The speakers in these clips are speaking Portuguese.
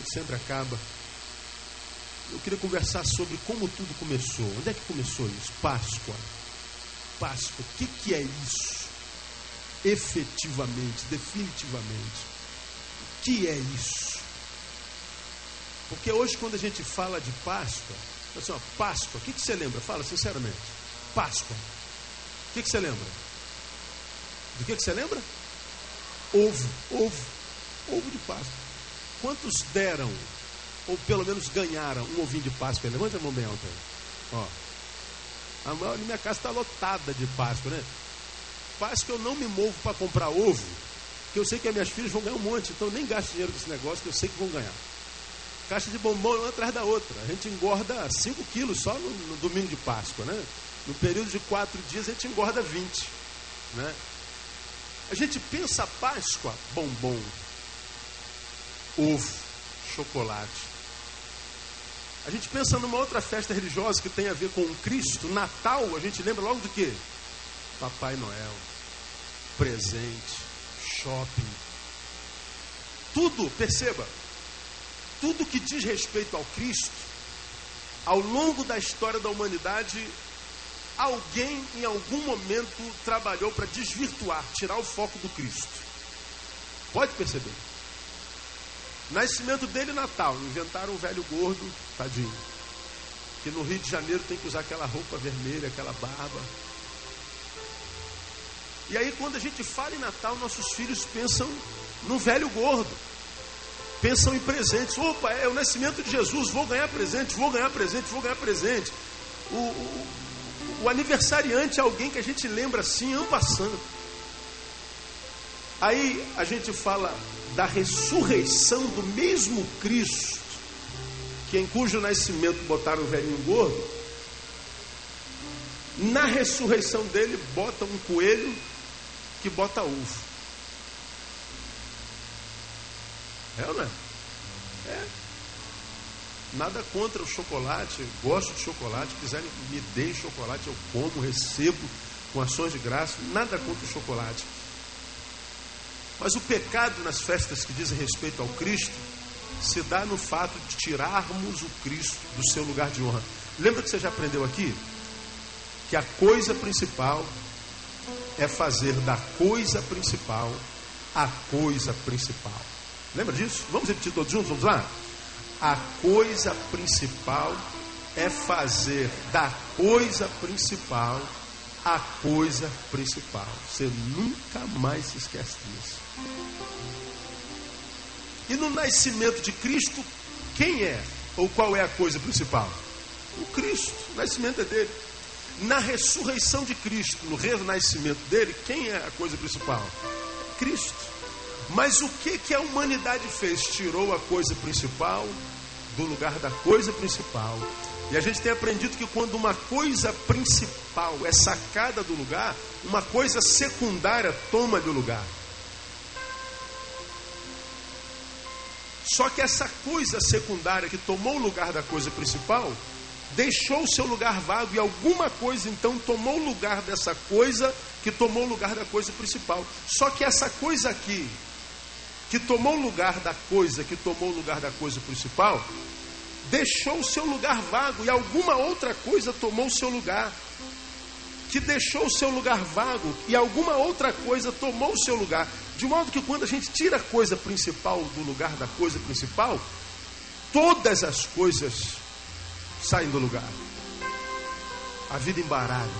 gente sempre acaba. Eu queria conversar sobre como tudo começou. Onde é que começou isso? Páscoa. Páscoa. O que, que é isso? Efetivamente, definitivamente. O que é isso? Porque hoje, quando a gente fala de Páscoa, assim, ó, Páscoa, o que, que você lembra? Fala sinceramente. Páscoa. O que, que você lembra? Do que, que você lembra? Ovo, ovo, ovo de Páscoa. Quantos deram, ou pelo menos ganharam, um ovinho de Páscoa? Levanta a mão bem alta. Ó. A maior, minha casa está lotada de Páscoa, né? Páscoa eu não me movo para comprar ovo, porque eu sei que as minhas filhas vão ganhar um monte, então eu nem gasto dinheiro desse negócio, que eu sei que vão ganhar. Caixa de bombom uma atrás da outra. A gente engorda 5 quilos só no, no domingo de Páscoa, né? No período de quatro dias a gente engorda 20. Né? A gente pensa Páscoa, bombom, ovo, chocolate. A gente pensa numa outra festa religiosa que tem a ver com o Cristo, Natal, a gente lembra logo do que? Papai Noel, presente, shopping. Tudo, perceba, tudo que diz respeito ao Cristo, ao longo da história da humanidade, alguém em algum momento trabalhou para desvirtuar, tirar o foco do Cristo. Pode perceber. Nascimento dele, Natal. Inventaram um velho gordo, tadinho. Que no Rio de Janeiro tem que usar aquela roupa vermelha, aquela barba. E aí, quando a gente fala em Natal, nossos filhos pensam no velho gordo. Pensam em presentes. Opa, é o nascimento de Jesus. Vou ganhar presente, vou ganhar presente, vou ganhar presente. O, o, o aniversariante é alguém que a gente lembra assim, passando. Aí a gente fala da ressurreição do mesmo Cristo, que em cujo nascimento botaram o velhinho gordo. Na ressurreição dele, bota um coelho que bota uva. É ou não é? É. Nada contra o chocolate, gosto de chocolate, quiserem me deem chocolate, eu como, recebo com ações de graça, nada contra o chocolate. Mas o pecado nas festas que dizem respeito ao Cristo se dá no fato de tirarmos o Cristo do seu lugar de honra. Lembra que você já aprendeu aqui? Que a coisa principal é fazer da coisa principal a coisa principal. Lembra disso? Vamos repetir todos juntos? Vamos lá? A coisa principal é fazer da coisa principal a coisa principal. Você nunca mais se esquece disso. E no nascimento de Cristo, quem é ou qual é a coisa principal? O Cristo, o nascimento é dele. Na ressurreição de Cristo, no renascimento dele, quem é a coisa principal? Cristo. Mas o que, que a humanidade fez? Tirou a coisa principal do lugar da coisa principal. E a gente tem aprendido que quando uma coisa principal é sacada do lugar, uma coisa secundária toma do lugar. Só que essa coisa secundária que tomou o lugar da coisa principal, deixou o seu lugar vago e alguma coisa então tomou o lugar dessa coisa que tomou o lugar da coisa principal. Só que essa coisa aqui, que tomou o lugar da coisa que tomou o lugar da coisa principal, deixou o seu lugar vago e alguma outra coisa tomou o seu lugar. Que deixou o seu lugar vago e alguma outra coisa tomou o seu lugar. De modo que quando a gente tira a coisa principal do lugar da coisa principal, todas as coisas saem do lugar. A vida embaralha.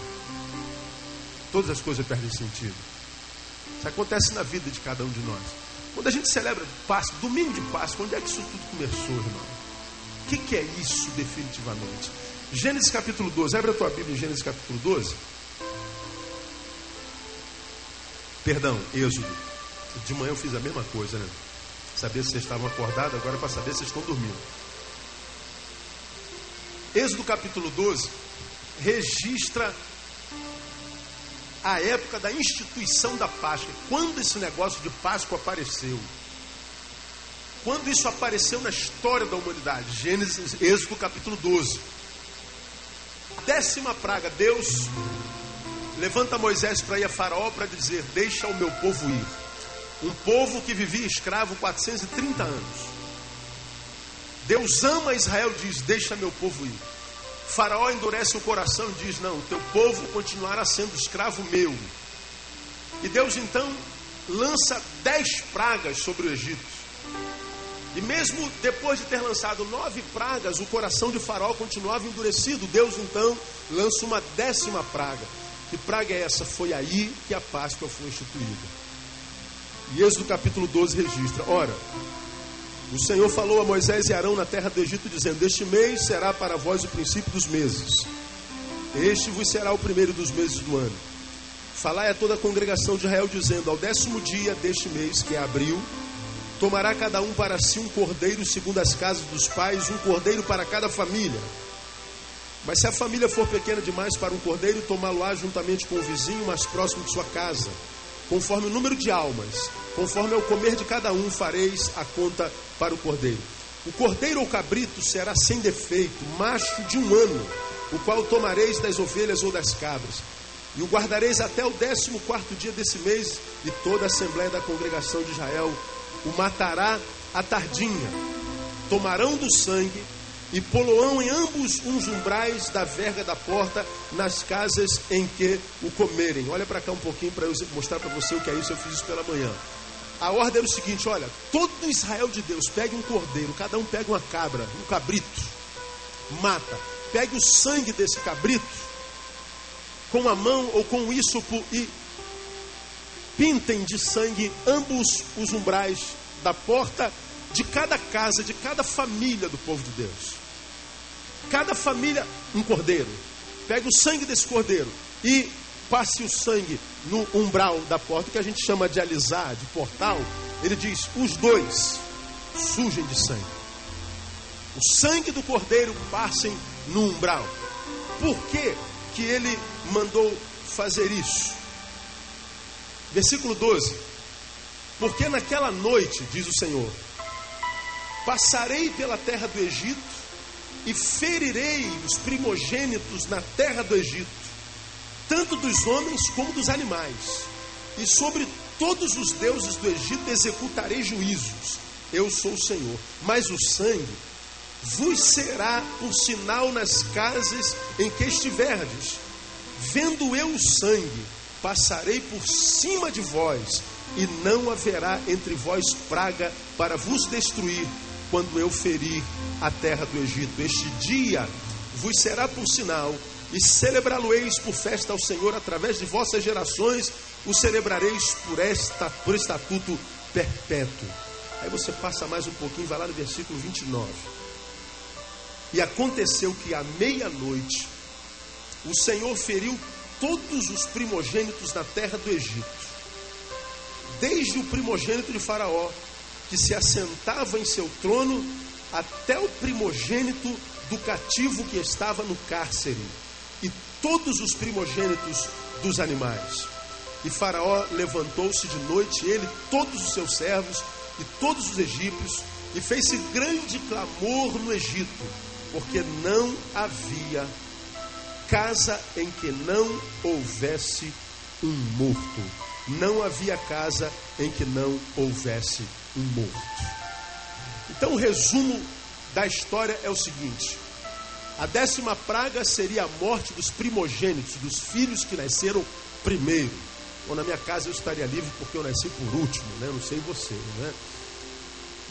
Todas as coisas perdem sentido. Isso acontece na vida de cada um de nós. Quando a gente celebra Páscoa, domingo de Páscoa, onde é que isso tudo começou, irmão? O que, que é isso definitivamente? Gênesis capítulo 12, abre a tua Bíblia em Gênesis capítulo 12. Perdão, Êxodo. De manhã eu fiz a mesma coisa, né? Saber se vocês estavam acordados, agora é para saber se vocês estão dormindo. Êxodo capítulo 12 registra a época da instituição da Páscoa. Quando esse negócio de Páscoa apareceu? Quando isso apareceu na história da humanidade? Gênesis, Êxodo capítulo 12. Décima praga, Deus levanta Moisés para ir a Faraó para dizer: Deixa o meu povo ir. Um povo que vivia escravo 430 anos. Deus ama Israel, diz: Deixa meu povo ir. Faraó endurece o coração e diz: Não, teu povo continuará sendo escravo meu. E Deus então lança dez pragas sobre o Egito. E mesmo depois de ter lançado nove pragas, o coração de Faraó continuava endurecido. Deus então lança uma décima praga. Que praga é essa? Foi aí que a Páscoa foi instituída. E Êxodo capítulo 12 registra: Ora, o Senhor falou a Moisés e Arão na terra do Egito, dizendo: Este mês será para vós o princípio dos meses. Este vos será o primeiro dos meses do ano. Falai a toda a congregação de Israel, dizendo: Ao décimo dia deste mês, que é abril, tomará cada um para si um cordeiro segundo as casas dos pais, um cordeiro para cada família. Mas se a família for pequena demais para um cordeiro, tomá-lo-á juntamente com o vizinho mais próximo de sua casa, conforme o número de almas, conforme ao comer de cada um, fareis a conta para o cordeiro. O cordeiro ou cabrito será sem defeito, macho de um ano, o qual tomareis das ovelhas ou das cabras. E o guardareis até o décimo quarto dia desse mês, e toda a assembléia da congregação de Israel o matará à tardinha. Tomarão do sangue e poloão em ambos uns umbrais da verga da porta nas casas em que o comerem. Olha para cá um pouquinho para eu mostrar para você o que é isso. Eu fiz isso pela manhã. A ordem era o seguinte: olha, todo Israel de Deus pegue um cordeiro, cada um pega uma cabra, um cabrito, mata, pegue o sangue desse cabrito com a mão ou com o ísopo e pintem de sangue ambos os umbrais da porta de cada casa, de cada família do povo de Deus. Cada família, um cordeiro. Pega o sangue desse cordeiro e passe o sangue no umbral da porta, que a gente chama de alisar, de portal. Ele diz: os dois sujem de sangue. O sangue do cordeiro passem no umbral. Por que, que ele mandou fazer isso? Versículo 12. Porque naquela noite, diz o Senhor, passarei pela terra do Egito e ferirei os primogênitos na terra do Egito, tanto dos homens como dos animais, e sobre todos os deuses do Egito executarei juízos. Eu sou o Senhor. Mas o sangue vos será um sinal nas casas em que estiverdes. Vendo eu o sangue, passarei por cima de vós, e não haverá entre vós praga para vos destruir, quando eu ferir a terra do Egito. Este dia vos será por sinal, e celebrá-lo-eis por festa ao Senhor através de vossas gerações, o celebrareis por, esta, por estatuto perpétuo. Aí você passa mais um pouquinho, vai lá no versículo 29. E aconteceu que à meia-noite o Senhor feriu todos os primogênitos da terra do Egito, desde o primogênito de Faraó, que se assentava em seu trono, até o primogênito do cativo que estava no cárcere, e todos os primogênitos dos animais. E Faraó levantou-se de noite, ele, todos os seus servos e todos os egípcios, e fez-se grande clamor no Egito, porque não havia casa em que não houvesse um morto. Não havia casa em que não houvesse um morto. Então, o resumo da história é o seguinte: a décima praga seria a morte dos primogênitos, dos filhos que nasceram primeiro. Ou na minha casa eu estaria livre porque eu nasci por último, né? Não sei você, né?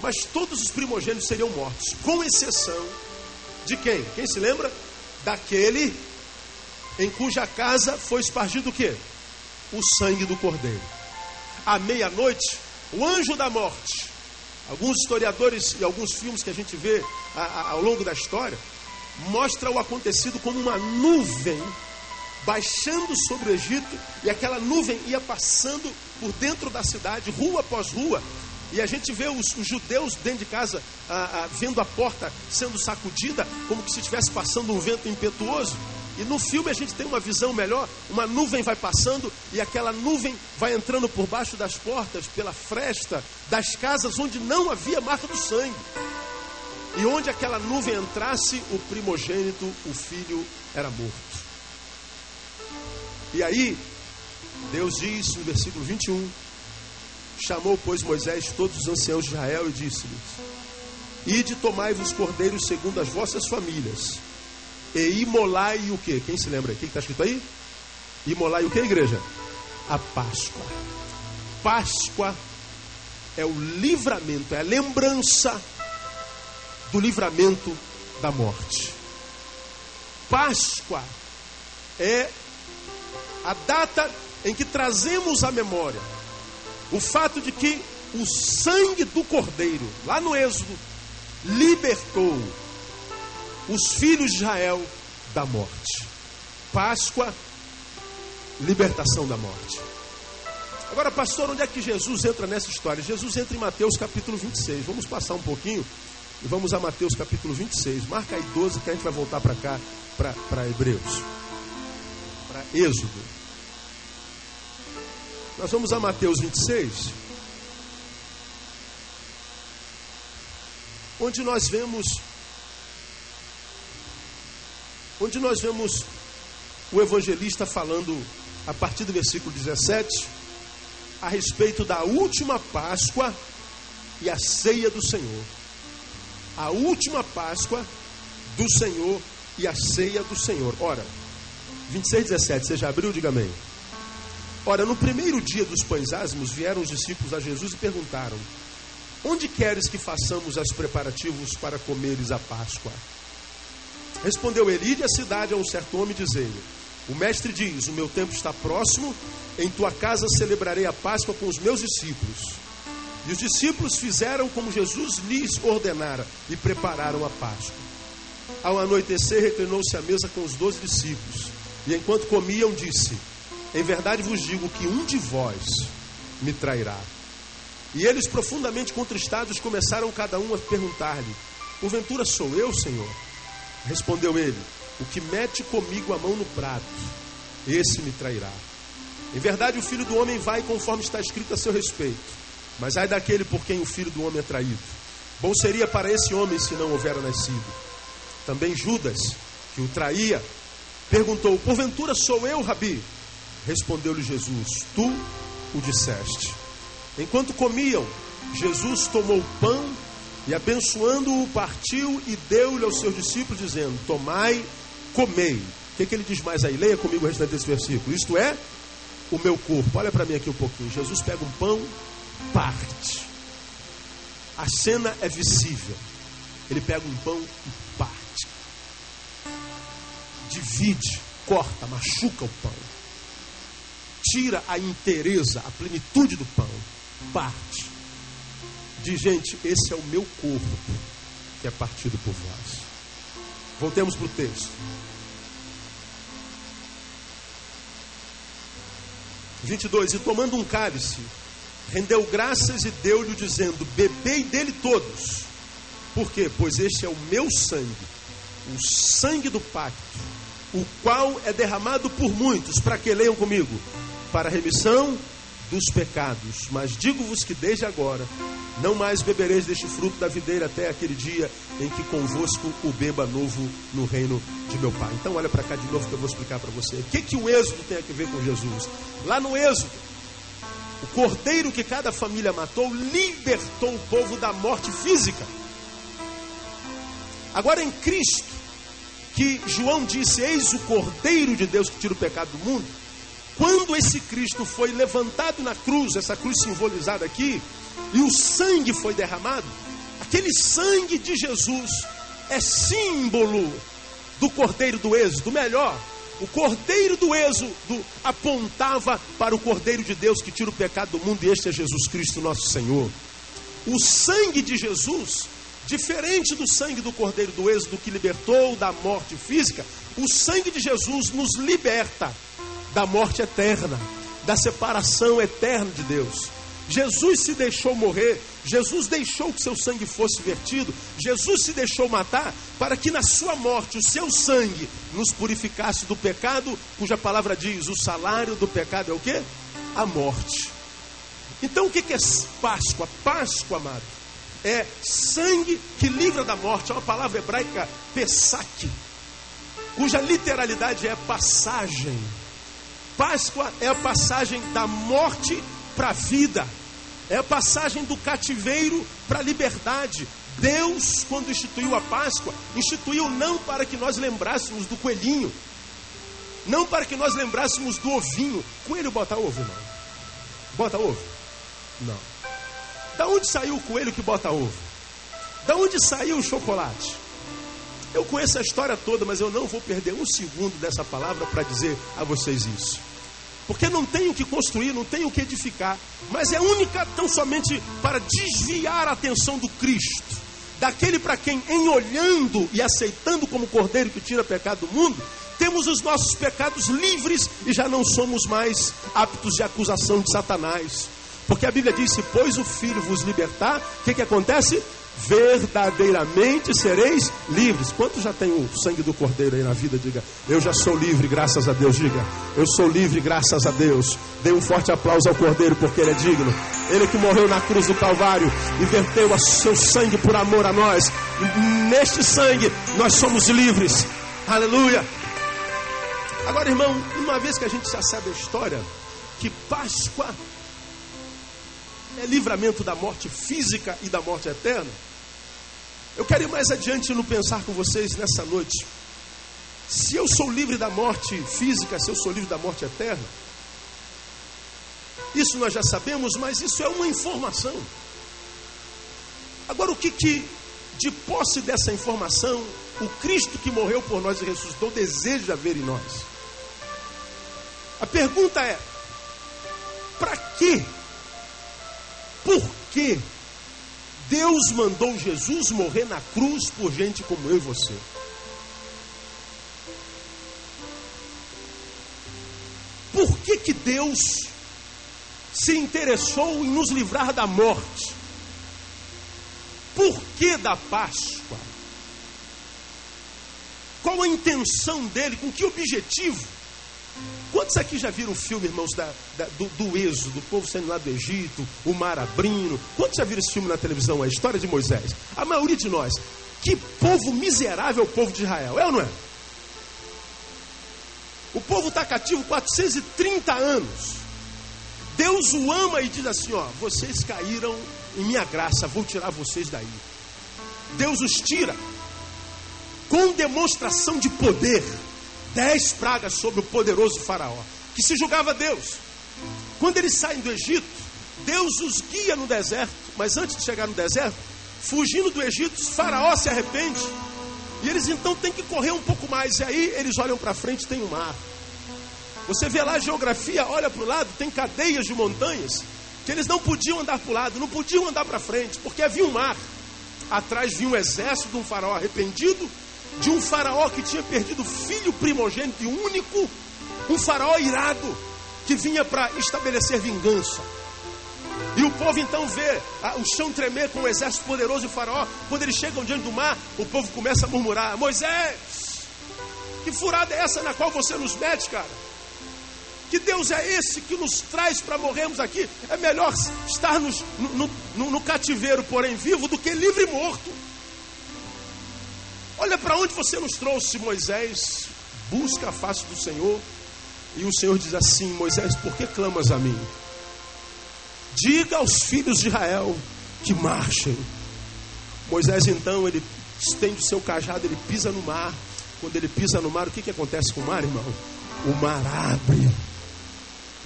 Mas todos os primogênitos seriam mortos, com exceção de quem? Quem se lembra? Daquele em cuja casa foi espargido o quê? O sangue do cordeiro. À meia-noite, o anjo da morte. Alguns historiadores e alguns filmes que a gente vê a, a, ao longo da história mostra o acontecido como uma nuvem baixando sobre o Egito e aquela nuvem ia passando por dentro da cidade, rua após rua, e a gente vê os, os judeus dentro de casa a, vendo a porta sendo sacudida, como se estivesse passando um vento impetuoso. E no filme a gente tem uma visão melhor, uma nuvem vai passando e aquela nuvem vai entrando por baixo das portas, pela fresta das casas onde não havia marca do sangue. E onde aquela nuvem entrasse, o primogênito, o filho, era morto. E aí, Deus diz no versículo 21, chamou, pois, Moisés todos os anciãos de Israel e disse-lhes: Ide tomai-vos cordeiros segundo as vossas famílias. E imolai o que? Quem se lembra? O que está escrito aí? Imolai o que, igreja? A Páscoa. Páscoa é o livramento, é a lembrança do livramento da morte. Páscoa é a data em que trazemos à memória o fato de que o sangue do Cordeiro, lá no Êxodo, libertou os filhos de Israel da morte. Páscoa, libertação da morte. Agora, pastor, onde é que Jesus entra nessa história? Jesus entra em Mateus capítulo 26. Vamos passar um pouquinho e vamos a Mateus capítulo 26. Marca aí 12 que a gente vai voltar para cá, para Hebreus. Para Êxodo. Nós vamos a Mateus 26. Onde nós vemos onde nós vemos o evangelista falando a partir do versículo 17 a respeito da última Páscoa e a ceia do Senhor. A última Páscoa do Senhor e a ceia do Senhor. Ora, 26, 17, você já abriu? Diga amém. Ora, no primeiro dia dos pães asmos, vieram os discípulos a Jesus e perguntaram: Onde queres que façamos os preparativos para comeres a Páscoa? Respondeu ele: à cidade a um certo homem, dizendo: O mestre diz: O meu tempo está próximo, em tua casa celebrarei a Páscoa com os meus discípulos. E os discípulos fizeram como Jesus lhes ordenara e prepararam a Páscoa. Ao anoitecer, reclinou-se à mesa com os doze discípulos. E enquanto comiam, disse: em verdade vos digo que um de vós me trairá. E eles, profundamente contristados, começaram cada um a perguntar-lhe: Porventura sou eu, Senhor? Respondeu ele: O que mete comigo a mão no prato, esse me trairá. Em verdade, o filho do homem vai conforme está escrito a seu respeito. Mas ai daquele por quem o filho do homem é traído. Bom seria para esse homem se não houvera nascido. Também Judas, que o traía, perguntou: Porventura sou eu, Rabi? Respondeu-lhe Jesus: Tu o disseste. Enquanto comiam, Jesus tomou o pão e, abençoando-o, partiu e deu-lhe aos seus discípulos, dizendo: Tomai, comei. O que, que ele diz mais aí? Leia comigo o restante desse versículo. Isto é o meu corpo. Olha para mim aqui um pouquinho. Jesus pega um pão, parte. A cena é visível. Ele pega um pão e parte. Divide, corta, machuca o pão tira a inteireza, a plenitude do pão, parte. Diz, gente, esse é o meu corpo que é partido por vós. Voltemos para o texto. 22. E tomando um cálice, rendeu graças e deu-lhe, dizendo: Bebei dele todos. Por quê? Pois este é o meu sangue, o sangue do pacto, o qual é derramado por muitos. Para que leiam comigo? para a remissão dos pecados. Mas digo-vos que desde agora não mais bebereis deste fruto da videira até aquele dia em que convosco o beba novo no reino de meu Pai. Então olha para cá de novo que eu vou explicar para você. O que, que o êxodo tem a ver com Jesus? Lá no êxodo, o cordeiro que cada família matou libertou o povo da morte física. Agora em Cristo, que João disse: Eis o cordeiro de Deus que tira o pecado do mundo. Quando esse Cristo foi levantado na cruz, essa cruz simbolizada aqui, e o sangue foi derramado, aquele sangue de Jesus é símbolo do Cordeiro do Êxodo, melhor, o Cordeiro do Êxodo apontava para o Cordeiro de Deus que tira o pecado do mundo, e este é Jesus Cristo, nosso Senhor. O sangue de Jesus, diferente do sangue do Cordeiro do Êxodo que libertou da morte física, o sangue de Jesus nos liberta da morte eterna, da separação eterna de Deus. Jesus se deixou morrer, Jesus deixou que seu sangue fosse vertido, Jesus se deixou matar para que na sua morte o seu sangue nos purificasse do pecado, cuja palavra diz: o salário do pecado é o que? A morte. Então o que é Páscoa? Páscoa, amado, é sangue que livra da morte, é uma palavra hebraica, pesaque, cuja literalidade é passagem. Páscoa é a passagem da morte para a vida, é a passagem do cativeiro para a liberdade, Deus, quando instituiu a Páscoa, instituiu não para que nós lembrássemos do coelhinho, não para que nós lembrássemos do ovinho. Coelho bota ovo, não. Bota ovo? Não. Da onde saiu o coelho que bota ovo? Da onde saiu o chocolate? Eu conheço a história toda, mas eu não vou perder um segundo dessa palavra para dizer a vocês isso. Porque não tenho que construir, não tenho que edificar, mas é única tão somente para desviar a atenção do Cristo, daquele para quem, em olhando e aceitando como cordeiro que tira pecado do mundo, temos os nossos pecados livres e já não somos mais aptos de acusação de Satanás. Porque a Bíblia diz: se pois o Filho vos libertar, o que, que acontece? Verdadeiramente sereis livres. Quanto já tem o sangue do Cordeiro aí na vida? Diga, eu já sou livre, graças a Deus. Diga, eu sou livre, graças a Deus. Dê um forte aplauso ao Cordeiro, porque ele é digno. Ele que morreu na cruz do Calvário e verteu o seu sangue por amor a nós. E neste sangue nós somos livres. Aleluia. Agora, irmão, uma vez que a gente já sabe a história, que Páscoa é livramento da morte física e da morte eterna. Eu quero ir mais adiante no pensar com vocês nessa noite. Se eu sou livre da morte física, se eu sou livre da morte eterna, isso nós já sabemos, mas isso é uma informação. Agora, o que, que de posse dessa informação, o Cristo que morreu por nós e ressuscitou deseja ver em nós? A pergunta é: para que? Por que Deus mandou Jesus morrer na cruz por gente como eu e você. Por que, que Deus se interessou em nos livrar da morte? Por que da Páscoa? Qual a intenção dele? Com que objetivo? Quantos aqui já viram o filme, irmãos, da, da, do, do êxodo, do povo saindo lá do Egito, o mar abrindo? Quantos já viram esse filme na televisão, a história de Moisés? A maioria de nós. Que povo miserável é o povo de Israel, é ou não é? O povo está cativo 430 anos. Deus o ama e diz assim: ó, vocês caíram em minha graça, vou tirar vocês daí. Deus os tira com demonstração de poder dez pragas sobre o poderoso Faraó, que se julgava Deus. Quando eles saem do Egito, Deus os guia no deserto, mas antes de chegar no deserto, fugindo do Egito, Faraó se arrepende. E eles então têm que correr um pouco mais. E aí eles olham para frente, tem um mar. Você vê lá a geografia, olha para o lado, tem cadeias de montanhas que eles não podiam andar para o lado, não podiam andar para frente, porque havia um mar. Atrás vinha um exército de um faraó arrependido de um faraó que tinha perdido filho primogênito e único, um faraó irado que vinha para estabelecer vingança. E o povo então vê o chão tremer com o um exército poderoso de faraó. Quando eles chegam diante do mar, o povo começa a murmurar: Moisés, que furada é essa na qual você nos mete, cara? Que Deus é esse que nos traz para morrermos aqui? É melhor estarmos no, no, no, no cativeiro, porém vivo, do que livre e morto. Olha para onde você nos trouxe, Moisés. Busca a face do Senhor. E o Senhor diz assim: Moisés, por que clamas a mim? Diga aos filhos de Israel que marchem. Moisés então, ele estende o seu cajado, ele pisa no mar. Quando ele pisa no mar, o que, que acontece com o mar, irmão? O mar abre.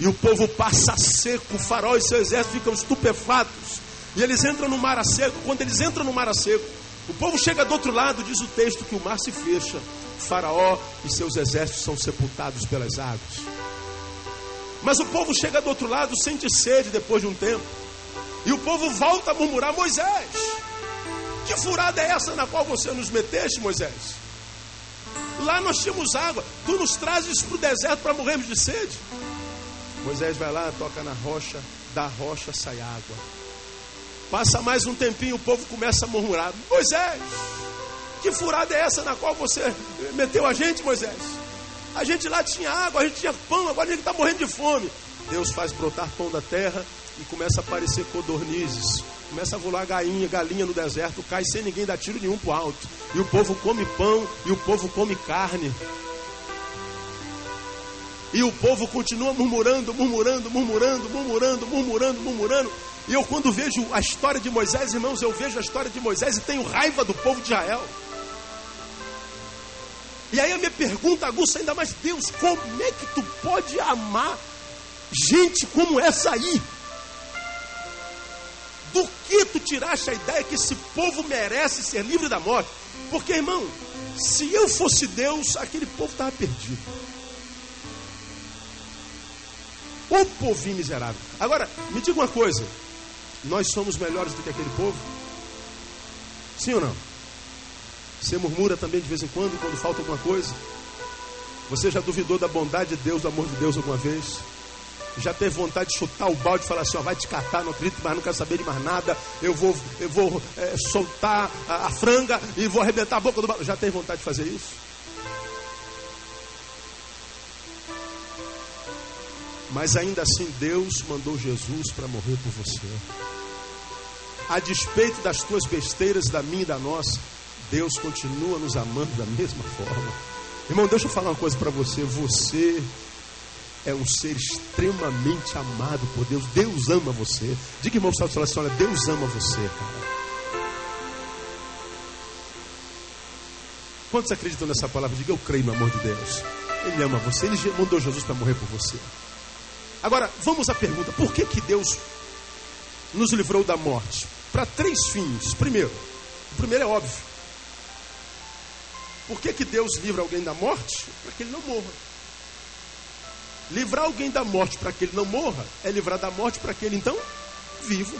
E o povo passa seco, o farol e seu exército ficam estupefatos. E eles entram no mar a seco. Quando eles entram no mar a seco, o povo chega do outro lado, diz o texto que o mar se fecha. faraó e seus exércitos são sepultados pelas águas. Mas o povo chega do outro lado, sente sede depois de um tempo. E o povo volta a murmurar: Moisés, que furada é essa na qual você nos meteste, Moisés? Lá nós tínhamos água, tu nos trazes para o deserto para morrermos de sede. Moisés vai lá, toca na rocha, da rocha sai água. Passa mais um tempinho, o povo começa a murmurar: Moisés, que furada é essa na qual você meteu a gente, Moisés? A gente lá tinha água, a gente tinha pão, agora a gente está morrendo de fome. Deus faz brotar pão da terra e começa a aparecer codornizes. Começa a voar galinha, galinha no deserto, cai sem ninguém dar tiro nenhum para alto. E o povo come pão e o povo come carne. E o povo continua murmurando, murmurando, murmurando, murmurando, murmurando, murmurando. E eu, quando vejo a história de Moisés, irmãos, eu vejo a história de Moisés e tenho raiva do povo de Israel. E aí a minha pergunta aguça ainda mais: Deus, como é que tu pode amar gente como essa aí? Do que tu tiraste a ideia que esse povo merece ser livre da morte? Porque, irmão, se eu fosse Deus, aquele povo estava perdido. O povinho miserável. Agora, me diga uma coisa: nós somos melhores do que aquele povo? Sim ou não? Você murmura também de vez em quando, quando falta alguma coisa? Você já duvidou da bondade de Deus, do amor de Deus alguma vez? Já teve vontade de chutar o balde e falar assim: ó, vai te catar, não acredito mais, não quero saber de mais nada. Eu vou, eu vou é, soltar a, a, franga e vou arrebentar a boca do balde. Já tem vontade de fazer isso? Mas ainda assim, Deus mandou Jesus para morrer por você. A despeito das tuas besteiras, da minha e da nossa, Deus continua nos amando da mesma forma. Irmão, deixa eu falar uma coisa para você. Você é um ser extremamente amado por Deus. Deus ama você. Diga, irmão, está assim, olha, Deus ama você, cara. Quantos acreditam nessa palavra? Diga, eu creio no amor de Deus. Ele ama você. Ele mandou Jesus para morrer por você. Agora, vamos à pergunta: por que, que Deus nos livrou da morte? Para três fins. Primeiro, o primeiro é óbvio. Por que, que Deus livra alguém da morte? Para que ele não morra. Livrar alguém da morte para que ele não morra é livrar da morte para que ele então viva.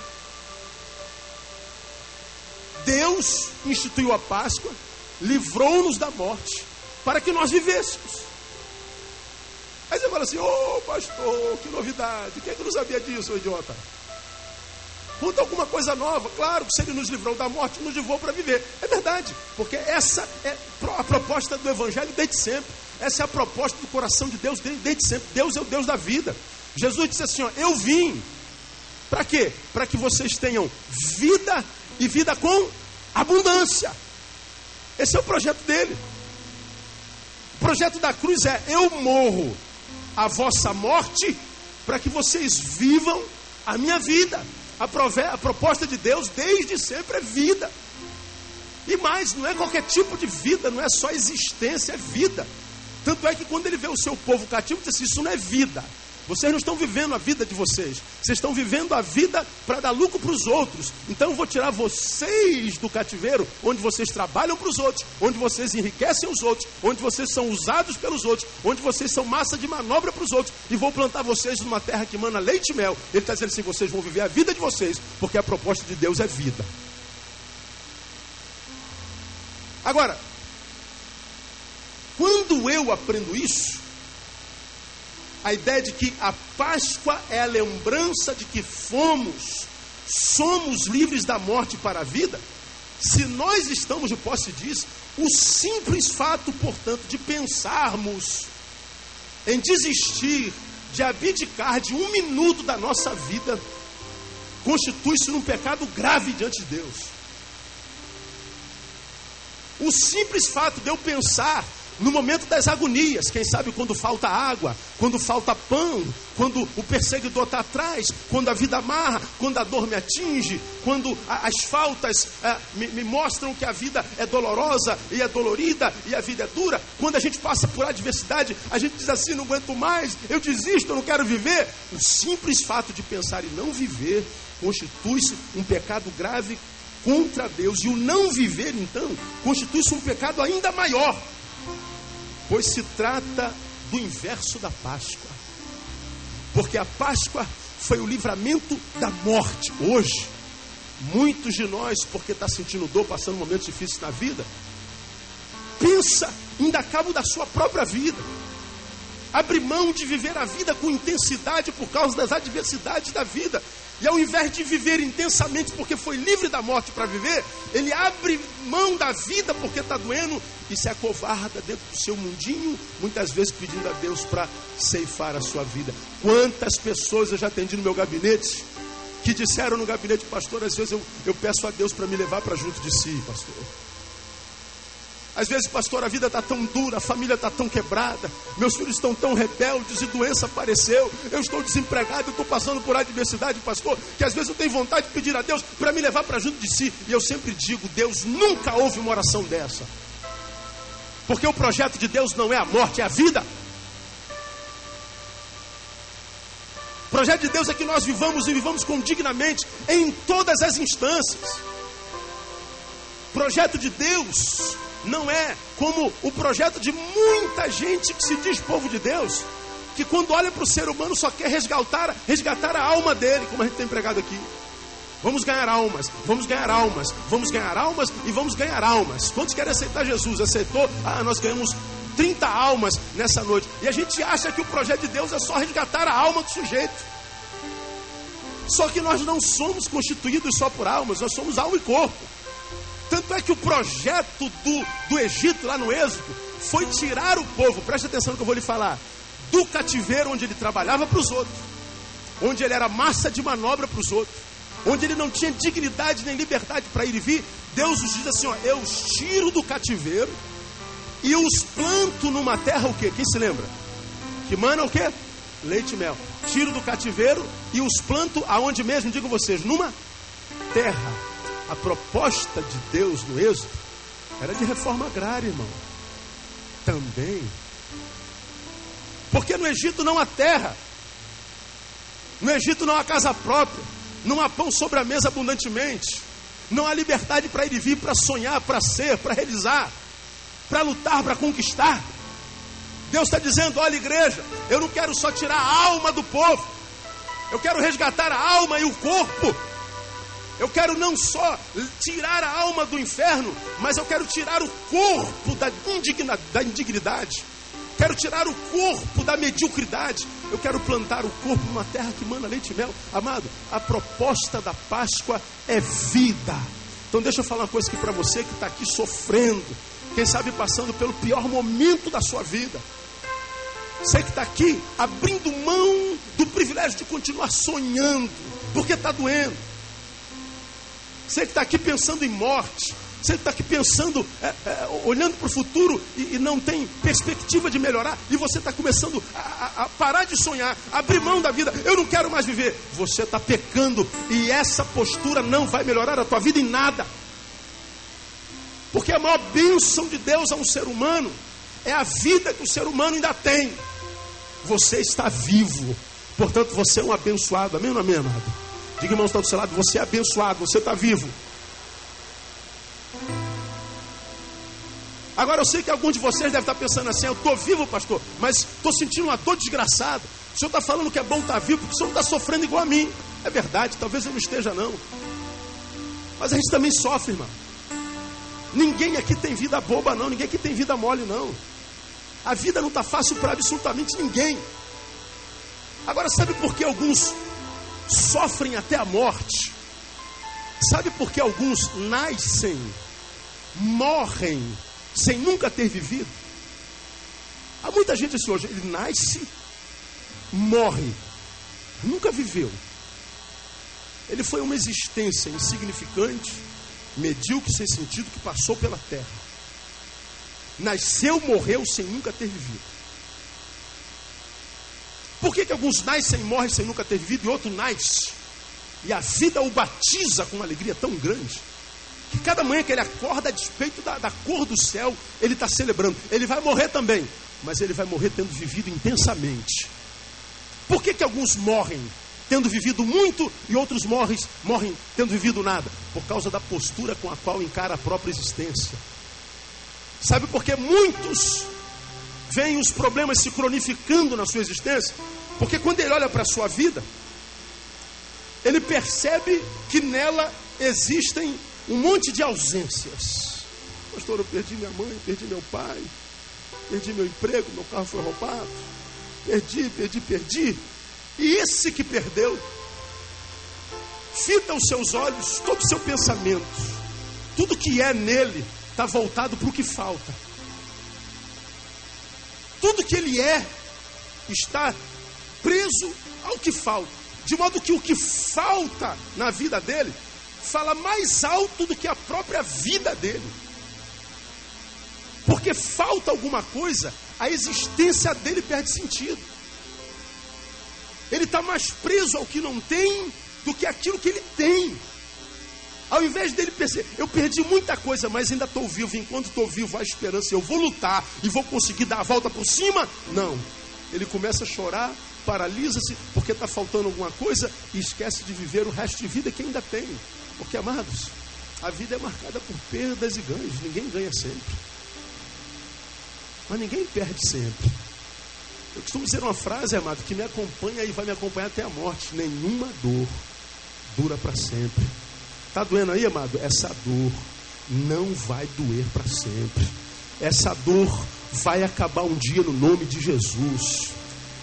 Deus instituiu a Páscoa, livrou-nos da morte para que nós vivêssemos. Aí você fala assim: Ô oh, pastor, que novidade, quem é que não sabia disso, idiota? Conta alguma coisa nova. Claro que se ele nos livrou da morte, nos livrou para viver. É verdade, porque essa é a proposta do Evangelho desde sempre. Essa é a proposta do coração de Deus desde sempre. Deus é o Deus da vida. Jesus disse assim: ó, Eu vim. Para quê? Para que vocês tenham vida e vida com abundância. Esse é o projeto dele. O projeto da cruz é: Eu morro a vossa morte para que vocês vivam a minha vida. A, prove, a proposta de Deus desde sempre é vida. E mais, não é qualquer tipo de vida, não é só existência, é vida. Tanto é que quando ele vê o seu povo cativo, diz assim: Isso não é vida. Vocês não estão vivendo a vida de vocês. Vocês estão vivendo a vida para dar lucro para os outros. Então eu vou tirar vocês do cativeiro, onde vocês trabalham para os outros, onde vocês enriquecem os outros, onde vocês são usados pelos outros, onde vocês são massa de manobra para os outros, e vou plantar vocês numa terra que mana leite e mel. Ele está dizendo assim: vocês vão viver a vida de vocês, porque a proposta de Deus é vida. Agora, quando eu aprendo isso, a ideia de que a Páscoa é a lembrança de que fomos, somos livres da morte para a vida, se nós estamos de posse disso, o simples fato, portanto, de pensarmos em desistir, de abdicar de um minuto da nossa vida, constitui-se num pecado grave diante de Deus. O simples fato de eu pensar no momento das agonias, quem sabe quando falta água, quando falta pão, quando o perseguidor está atrás, quando a vida amarra, quando a dor me atinge, quando a, as faltas é, me, me, mostram que a vida é dolorosa e é dolorida e a vida é dura, quando a gente passa por adversidade, a gente diz assim: não aguento mais, eu desisto, eu não quero viver. O simples fato de pensar em não viver constitui-se um pecado grave contra Deus, e o não viver, então, constitui-se um pecado ainda maior pois se trata do inverso da Páscoa. Porque a Páscoa foi o livramento da morte. Hoje, muitos de nós, porque está sentindo dor, passando momentos difíceis na vida, pensa em dar cabo da sua própria vida. Abre mão de viver a vida com intensidade por causa das adversidades da vida. E ao invés de viver intensamente porque foi livre da morte para viver, ele abre mão da vida porque está doendo e se acovarda dentro do seu mundinho, muitas vezes pedindo a Deus para ceifar a sua vida. Quantas pessoas eu já atendi no meu gabinete que disseram no gabinete, pastor, às vezes eu, eu peço a Deus para me levar para junto de si, pastor. Às vezes, pastor, a vida está tão dura, a família está tão quebrada, meus filhos estão tão rebeldes e doença apareceu, eu estou desempregado, eu estou passando por adversidade, pastor, que às vezes eu tenho vontade de pedir a Deus para me levar para junto de si. E eu sempre digo: Deus nunca ouve uma oração dessa. Porque o projeto de Deus não é a morte, é a vida. O projeto de Deus é que nós vivamos e vivamos com dignamente em todas as instâncias. O projeto de Deus não é como o projeto de muita gente que se diz povo de Deus, que quando olha para o ser humano só quer resgatar, resgatar a alma dele, como a gente tem pregado aqui. Vamos ganhar almas, vamos ganhar almas, vamos ganhar almas e vamos ganhar almas. Quantos querem aceitar Jesus? Aceitou? Ah, nós ganhamos 30 almas nessa noite. E a gente acha que o projeto de Deus é só resgatar a alma do sujeito. Só que nós não somos constituídos só por almas, nós somos alma e corpo. Tanto é que o projeto do, do Egito, lá no Êxodo, foi tirar o povo, preste atenção no que eu vou lhe falar, do cativeiro onde ele trabalhava para os outros, onde ele era massa de manobra para os outros, onde ele não tinha dignidade nem liberdade para ir e vir. Deus os diz assim: ó, eu os tiro do cativeiro e os planto numa terra o quê? Quem se lembra? Que mana o quê? Leite e mel. Tiro do cativeiro e os planto aonde mesmo, digo vocês, numa terra a proposta de Deus no Êxodo era de reforma agrária, irmão. Também. Porque no Egito não há terra. No Egito não há casa própria. Não há pão sobre a mesa abundantemente. Não há liberdade para ir e vir, para sonhar, para ser, para realizar, para lutar, para conquistar. Deus está dizendo: olha, igreja, eu não quero só tirar a alma do povo, eu quero resgatar a alma e o corpo eu quero não só tirar a alma do inferno, mas eu quero tirar o corpo da, indigna, da indignidade. Quero tirar o corpo da mediocridade. Eu quero plantar o corpo numa terra que manda leite e mel. Amado, a proposta da Páscoa é vida. Então deixa eu falar uma coisa aqui para você que está aqui sofrendo. Quem sabe passando pelo pior momento da sua vida. Você que está aqui abrindo mão do privilégio de continuar sonhando, porque está doendo você que está aqui pensando em morte, você que está aqui pensando, é, é, olhando para o futuro e, e, não tem perspectiva de melhorar, e você está começando a, a, parar de sonhar, abrir mão da vida, eu não quero mais viver. Você está pecando e essa postura não vai melhorar a tua vida em nada. Porque a maior bênção de Deus a um ser humano é a vida que o ser humano ainda tem. Você está vivo, portanto você é um abençoado, amém ou amém, amado? Diga, irmão, está do seu lado, você é abençoado, você está vivo. Agora eu sei que alguns de vocês devem estar pensando assim: eu estou vivo, pastor, mas estou sentindo uma dor desgraçada. O senhor está falando que é bom estar vivo, porque o senhor está sofrendo igual a mim. É verdade, talvez eu não esteja, não. Mas a gente também sofre, irmão. Ninguém aqui tem vida boba, não. Ninguém aqui tem vida mole, não. A vida não está fácil para absolutamente ninguém. Agora, sabe por que alguns sofrem até a morte. Sabe por que alguns nascem, morrem, sem nunca ter vivido? Há muita gente assim hoje, ele nasce, morre, nunca viveu. Ele foi uma existência insignificante, medíocre, sem sentido, que passou pela terra. Nasceu, morreu sem nunca ter vivido. Por que, que alguns nascem e morrem sem nunca ter vivido e outro nasce? E a vida o batiza com uma alegria tão grande. Que cada manhã que ele acorda, a despeito da, da cor do céu, ele está celebrando. Ele vai morrer também, mas ele vai morrer tendo vivido intensamente. Por que, que alguns morrem tendo vivido muito e outros morrem, morrem tendo vivido nada? Por causa da postura com a qual encara a própria existência. Sabe por que muitos vêm os problemas se cronificando na sua existência, porque quando ele olha para a sua vida, ele percebe que nela existem um monte de ausências. Pastor, eu perdi minha mãe, perdi meu pai, perdi meu emprego, meu carro foi roubado, perdi, perdi, perdi. E esse que perdeu, fita os seus olhos, todo o seu pensamento, tudo que é nele está voltado para o que falta. Tudo que ele é está preso ao que falta. De modo que o que falta na vida dele fala mais alto do que a própria vida dele. Porque falta alguma coisa, a existência dele perde sentido. Ele está mais preso ao que não tem do que aquilo que ele tem. Ao invés dele perceber, eu perdi muita coisa, mas ainda estou vivo. Enquanto estou vivo, há esperança. Eu vou lutar e vou conseguir dar a volta por cima. Não. Ele começa a chorar, paralisa-se, porque está faltando alguma coisa e esquece de viver o resto de vida que ainda tem. Porque, amados, a vida é marcada por perdas e ganhos. Ninguém ganha sempre. Mas ninguém perde sempre. Eu costumo dizer uma frase, amado, que me acompanha e vai me acompanhar até a morte. Nenhuma dor dura para sempre. Está doendo aí, amado? Essa dor não vai doer para sempre. Essa dor vai acabar um dia no nome de Jesus.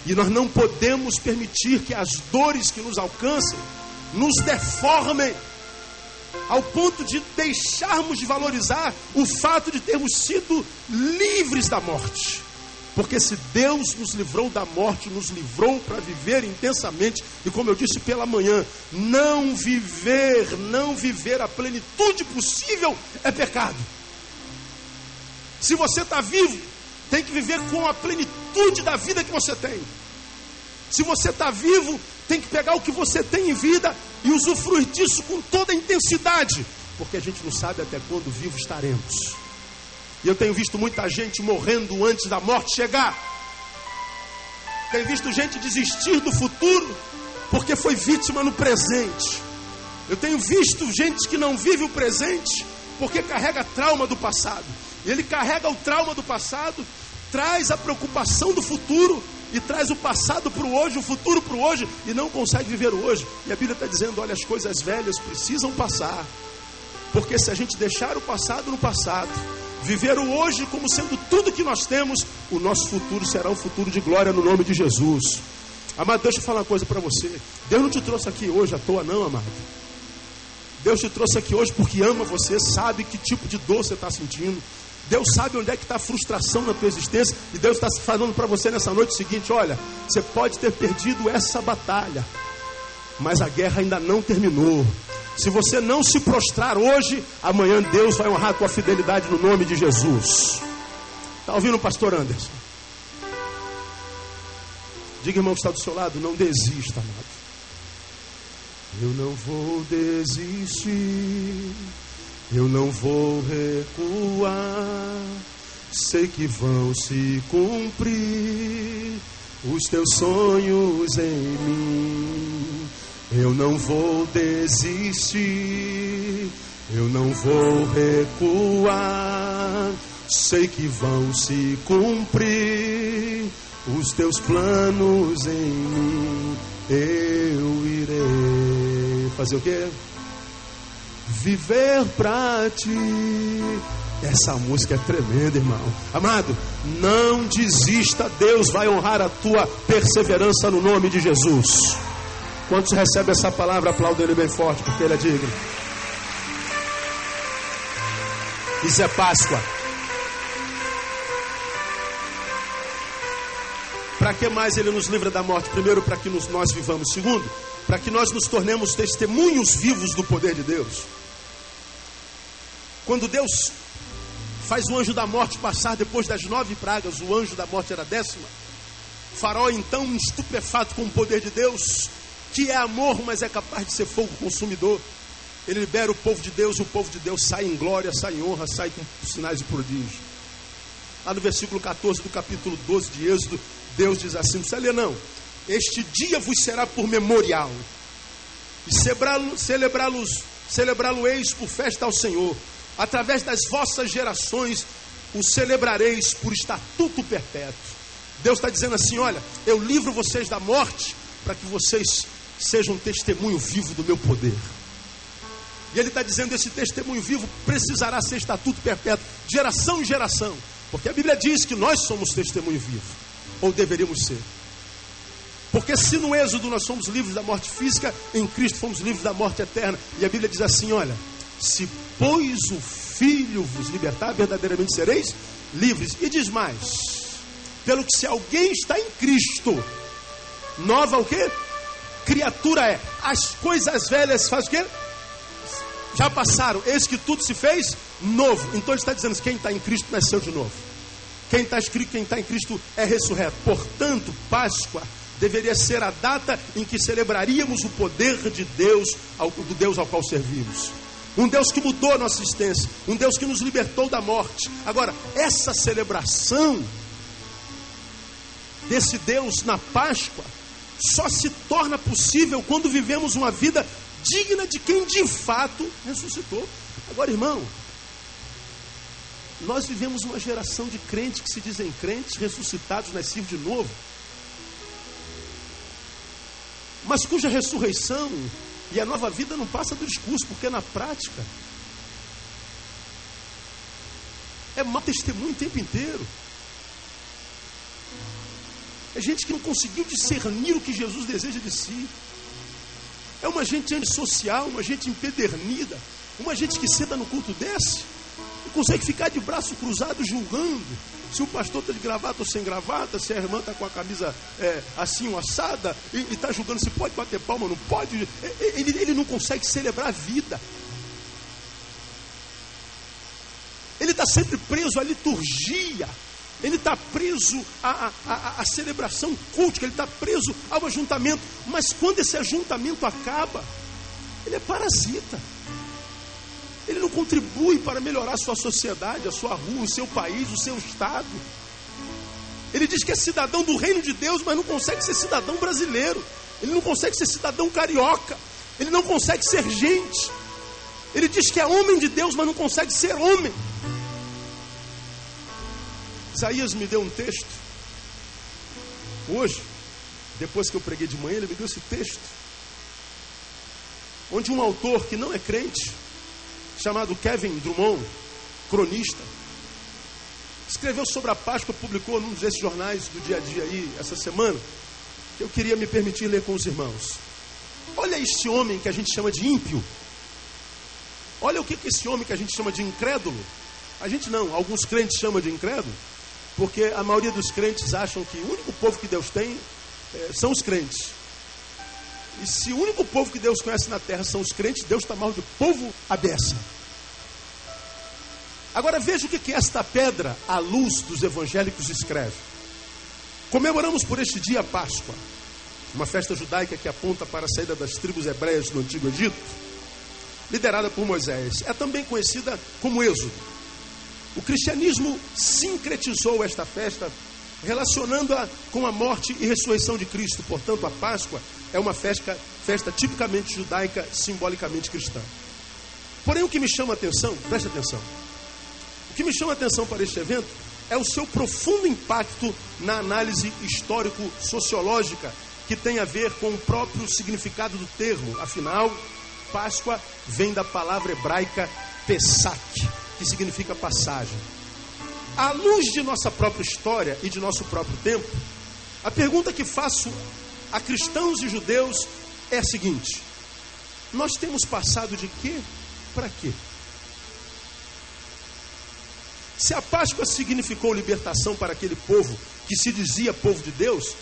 E nós não podemos permitir que as dores que nos alcancem nos deformem ao ponto de deixarmos de valorizar o fato de termos sido livres da morte. Porque se Deus nos livrou da morte, nos livrou para viver intensamente, e como eu disse pela manhã, não viver, não viver a plenitude possível é pecado. Se você está vivo, tem que viver com a plenitude da vida que você tem. Se você está vivo, tem que pegar o que você tem em vida e usufruir disso com toda a intensidade, porque a gente não sabe até quando vivo estaremos. E eu tenho visto muita gente morrendo antes da morte chegar. Tenho visto gente desistir do futuro porque foi vítima no presente. Eu tenho visto gente que não vive o presente porque carrega trauma do passado. Ele carrega o trauma do passado, traz a preocupação do futuro e traz o passado para o hoje, o futuro para o hoje e não consegue viver o hoje. E a Bíblia está dizendo: olha, as coisas velhas precisam passar, porque se a gente deixar o passado no passado, viver o hoje como sendo tudo que nós temos, o nosso futuro será um futuro de glória no nome de Jesus. Amado, deixa eu falar uma coisa para você. Deus não te trouxe aqui hoje à toa, não, amado. Deus te trouxe aqui hoje porque ama você, sabe que tipo de dor você está sentindo. Deus sabe onde é que está a frustração na tua existência. E Deus está falando para você nessa noite seguinte: olha, você pode ter perdido essa batalha, mas a guerra ainda não terminou. Se você não se prostrar hoje, amanhã Deus vai honrar a tua fidelidade no nome de Jesus. Está ouvindo pastor Anderson? Diga, irmão, que está do seu lado, não desista, amado. Eu não vou desistir, eu não vou recuar. Sei que vão se cumprir os teus sonhos em mim. Eu não vou desistir, eu não vou recuar. Sei que vão se cumprir os teus planos em mim. Eu irei fazer o quê? Viver para ti. Essa música é tremenda, irmão. Amado, não desista, Deus vai honrar a tua perseverança no nome de Jesus. Quantos recebem essa palavra, aplaudem ele bem forte, porque ele é digno. Isso é Páscoa. Para que mais ele nos livra da morte? Primeiro, para que nós vivamos. Segundo, para que nós nos tornemos testemunhos vivos do poder de Deus. Quando Deus faz o anjo da morte passar depois das nove pragas, o anjo da morte era décima. Faraó, então, estupefato com o poder de Deus, que é amor, mas é capaz de ser fogo consumidor. Ele libera o povo de Deus, o povo de Deus sai em glória, sai em honra, sai com sinais e prodígios. Lá no versículo 14 do capítulo 12 de Êxodo, Deus diz assim: não precisa ler não. Este dia vos será por memorial, e celebrá-los, celebrá-lo-eis por festa ao Senhor. Através das vossas gerações o celebrareis por estatuto perpétuo. Deus está dizendo assim: olha, eu livro vocês da morte para que vocês seja um testemunho vivo do meu poder. E ele está dizendo: esse testemunho vivo precisará ser estatuto perpétuo, geração em geração. Porque a Bíblia diz que nós somos testemunho vivo, ou deveríamos ser. Porque se no Êxodo nós somos livres da morte física, em Cristo fomos livres da morte eterna. E a Bíblia diz assim: olha, se pois o Filho vos libertar, verdadeiramente sereis livres. E diz mais: pelo que se alguém está em Cristo, nova o quê? Criatura é. As coisas velhas faz o quê? Já passaram. Eis que tudo se fez novo. Então ele está dizendo que quem está em Cristo nasceu de novo. Quem está escrito, quem está em Cristo é ressurreto. Portanto, Páscoa deveria ser a data em que celebraríamos o poder de Deus, do Deus ao qual servimos. Um Deus que mudou a nossa existência, um Deus que nos libertou da morte. Agora, essa celebração desse Deus na Páscoa só se torna possível quando vivemos uma vida digna de quem de fato ressuscitou. Agora, irmão, nós vivemos uma geração de crentes que se dizem crentes, ressuscitados, nascidos de novo, mas cuja ressurreição e a nova vida não passa do discurso, porque na prática é mau testemunho o tempo inteiro. É gente que não conseguiu discernir o que Jesus deseja de si. É uma gente antissocial, uma gente empedernida, uma gente que senta no culto desse e consegue ficar de braço cruzado julgando se o pastor está de gravata ou sem gravata, se a irmã está com a camisa é, assim, uma assada, e está julgando se pode bater palma ou não pode. Ele, ele não consegue celebrar a vida. Ele está sempre preso à liturgia. Ele está preso à, à, à, celebração cultica, ele está preso ao ajuntamento. Mas quando esse ajuntamento acaba, ele é parasita. Ele não contribui para melhorar a sua sociedade, a sua rua, o seu país, o seu estado. Ele diz que é cidadão do reino de Deus, mas não consegue ser cidadão brasileiro. Ele não consegue ser cidadão carioca. Ele não consegue ser gente. Ele diz que é homem de Deus, mas não consegue ser homem. Isaías me deu um texto. Hoje, depois que eu preguei de manhã, ele me deu esse texto. Onde um autor que não é crente, chamado Kevin Drummond, cronista, escreveu sobre a Páscoa, publicou num desses jornais do dia a dia aí, essa semana, que eu queria me permitir ler com os irmãos. Olha esse homem que a gente chama de ímpio. Olha o que, que esse homem que a gente chama de incrédulo. A gente não, alguns crentes chamam de incrédulo, porque a maioria dos crentes acham que o único povo que Deus tem é, são os crentes. E se o único povo que Deus conhece na terra são os crentes, Deus está mal de povo abessa. Agora veja o que esta pedra, à luz dos evangélicos, escreve. Comemoramos por este dia a Páscoa, uma festa judaica que aponta para a saída das tribos hebreias do Antigo Egito, liderada por Moisés. É também conhecida como Êxodo. O cristianismo sincretizou esta festa, relacionando-a com a morte e ressurreição de Cristo. Portanto, a Páscoa é uma festa, festa tipicamente judaica, simbolicamente cristã. Porém, o que me chama a atenção, preste atenção, o que me chama a atenção para este evento é o seu profundo impacto na análise histórico-sociológica, que tem a ver com o próprio significado do termo. Afinal, Páscoa vem da palavra hebraica Pesach, que significa passagem. À luz de nossa própria história e de nosso próprio tempo, a pergunta que faço a cristãos e judeus é a seguinte: nós temos passado de quê para quê? Se a Páscoa significou libertação para aquele povo que se dizia povo de Deus,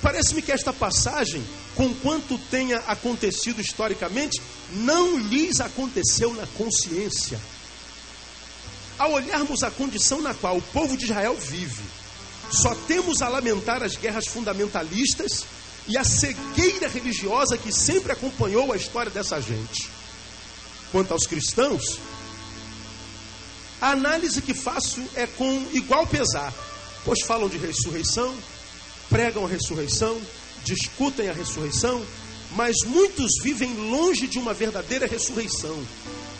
parece-me que esta passagem, com quanto tenha acontecido historicamente, não lhes aconteceu na consciência. Ao olharmos a condição na qual o povo de Israel vive, só temos a lamentar as guerras fundamentalistas e a cegueira religiosa que sempre acompanhou a história dessa gente. Quanto aos cristãos, a análise que faço é com igual pesar, pois falam de ressurreição, pregam a ressurreição, discutem a ressurreição, mas muitos vivem longe de uma verdadeira ressurreição,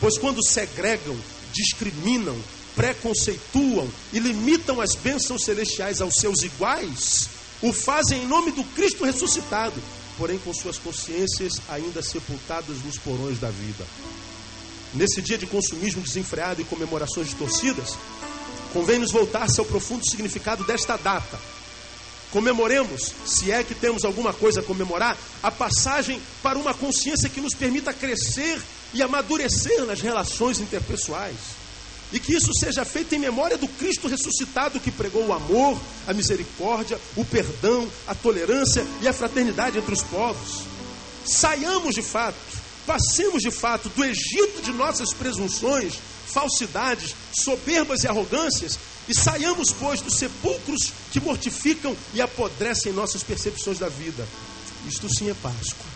pois quando segregam, discriminam, preconceituam e limitam as bênçãos celestiais aos seus iguais, o fazem em nome do Cristo ressuscitado, porém com suas consciências ainda sepultadas nos porões da vida. Nesse dia de consumismo desenfreado e comemorações distorcidas, convém nos voltar-se ao profundo significado desta data. Comemoremos, se é que temos alguma coisa a comemorar, a passagem para uma consciência que nos permita crescer e amadurecer nas relações interpessoais. E que isso seja feito em memória do Cristo ressuscitado que pregou o amor, a misericórdia, o perdão, a tolerância e a fraternidade entre os povos. Saiamos de fato, passemos de fato do Egito de nossas presunções falsidades, soberbas e arrogâncias, e saiamos, pois, dos sepulcros que mortificam e apodrecem nossas percepções da vida. Isto sim é Páscoa.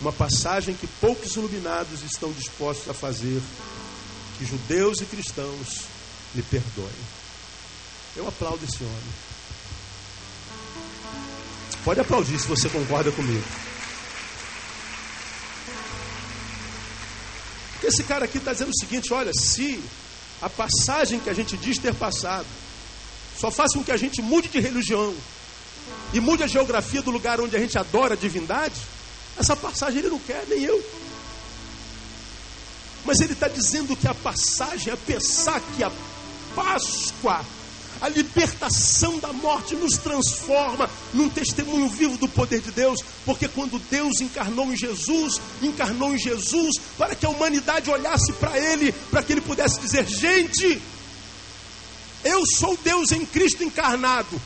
Uma passagem que poucos iluminados estão dispostos a fazer. Que judeus e cristãos lhe perdoem. Eu aplaudo esse homem. Pode aplaudir se você concorda comigo. Esse cara aqui está dizendo o seguinte: olha, se a passagem que a gente diz ter passado só faz com que a gente mude de religião e mude a geografia do lugar onde a gente adora a divindade, essa passagem ele não quer, nem eu. Mas ele está dizendo que a passagem, a pensar que a Páscoa a libertação da morte nos transforma num testemunho vivo do poder de Deus, porque quando Deus encarnou em Jesus, encarnou em Jesus para que a humanidade olhasse para Ele, para que Ele pudesse dizer: gente, eu sou Deus em Cristo encarnado.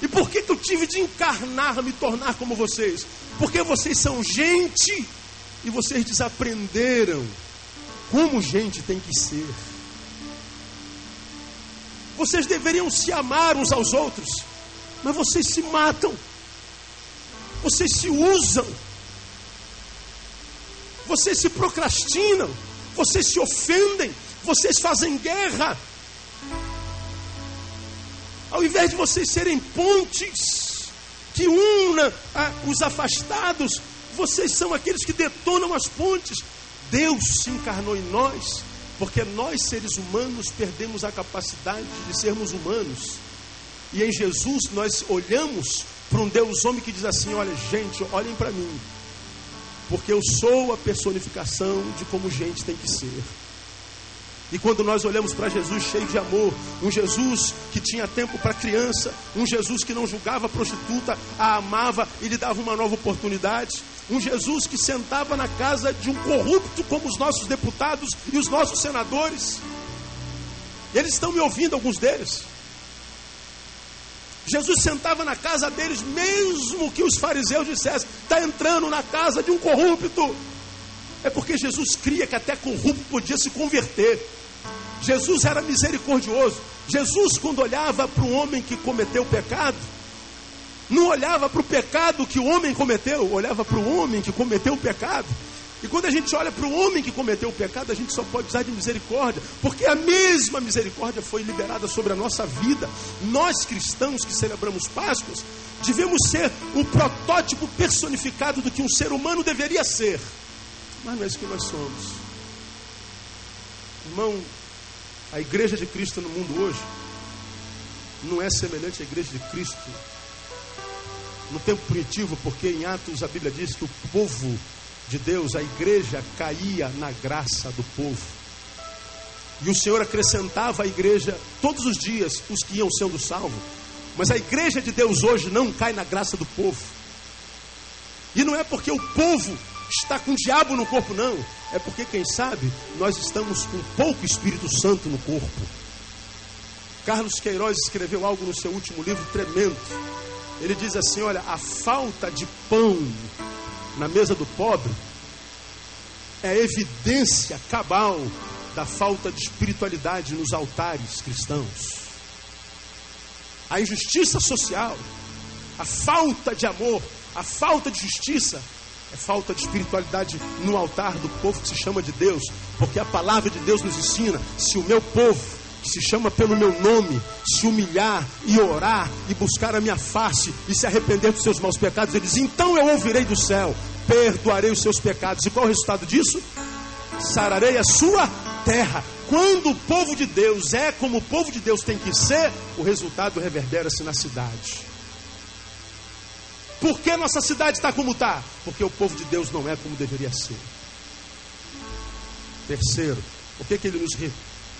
E por que, que eu tive de encarnar, me tornar como vocês? Porque vocês são gente e vocês desaprenderam como gente tem que ser. Vocês deveriam se amar uns aos outros, mas vocês se matam, vocês se usam, vocês se procrastinam, vocês se ofendem, vocês fazem guerra. Ao invés de vocês serem pontes que unam ah, os afastados, vocês são aqueles que detonam as pontes. Deus se encarnou em nós porque nós, seres humanos, perdemos a capacidade de sermos humanos. E em Jesus nós olhamos para um Deus homem que diz assim: olha, gente, olhem para mim, porque eu sou a personificação de como gente tem que ser. E quando nós olhamos para Jesus cheio de amor, um Jesus que tinha tempo para criança, um Jesus que não julgava a prostituta, a amava e lhe dava uma nova oportunidade, um Jesus que sentava na casa de um corrupto como os nossos deputados e os nossos senadores. Eles estão me ouvindo, alguns deles. Jesus sentava na casa deles, mesmo que os fariseus dissessem: está entrando na casa de um corrupto. É porque Jesus cria que até corrupto podia se converter. Jesus era misericordioso. Jesus, quando olhava para um homem que cometeu pecado, não olhava para o pecado que o homem cometeu, olhava para o homem que cometeu o pecado. E quando a gente olha para o homem que cometeu o pecado, a gente só pode usar de misericórdia, porque a mesma misericórdia foi liberada sobre a nossa vida. Nós cristãos que celebramos Páscoas, devemos ser o protótipo personificado do que um ser humano deveria ser. Mas não é isso que nós somos. Irmão, a igreja de Cristo no mundo hoje não é semelhante à igreja de Cristo no tempo primitivo, porque em Atos a Bíblia diz que o povo de Deus, a igreja, caía na graça do povo. E o Senhor acrescentava à igreja todos os dias os que iam sendo salvos. Mas a igreja de Deus hoje não cai na graça do povo. E não é porque o povo está com o diabo no corpo, não. É porque, quem sabe, nós estamos com pouco Espírito Santo no corpo. Carlos Queiroz escreveu algo no seu último livro tremendo. Ele diz assim: Olha, a falta de pão na mesa do pobre é evidência cabal da falta de espiritualidade nos altares cristãos. A injustiça social, a falta de amor, a falta de justiça é falta de espiritualidade no altar do povo que se chama de Deus, porque a palavra de Deus nos ensina: se o meu povo, se chama pelo meu nome, se humilhar e orar e buscar a minha face e se arrepender dos seus maus pecados, ele diz: então eu ouvirei do céu, perdoarei os seus pecados. E qual é o resultado disso? Sararei a sua terra. Quando o povo de Deus é como o povo de Deus tem que ser, o resultado reverbera-se na cidade. Por que nossa cidade está como está? Porque o povo de Deus não é como deveria ser. Terceiro, por que, que ele nos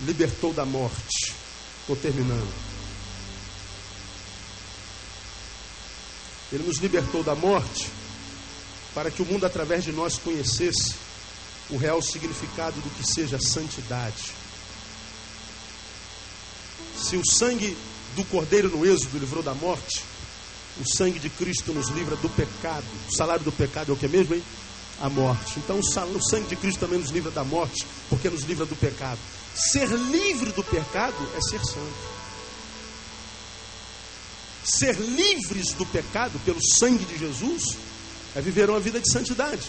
libertou da morte? Estou terminando. Ele nos libertou da morte para que o mundo através de nós conhecesse o real significado do que seja santidade. Se o sangue do cordeiro no êxodo livrou da morte, o sangue de Cristo nos livra do pecado. O salário do pecado é o que mesmo, hein? a morte. Então o sangue de Cristo também nos livra da morte, porque nos livra do pecado. Ser livre do pecado é ser santo. Ser livres do pecado pelo sangue de Jesus é viver uma vida de santidade.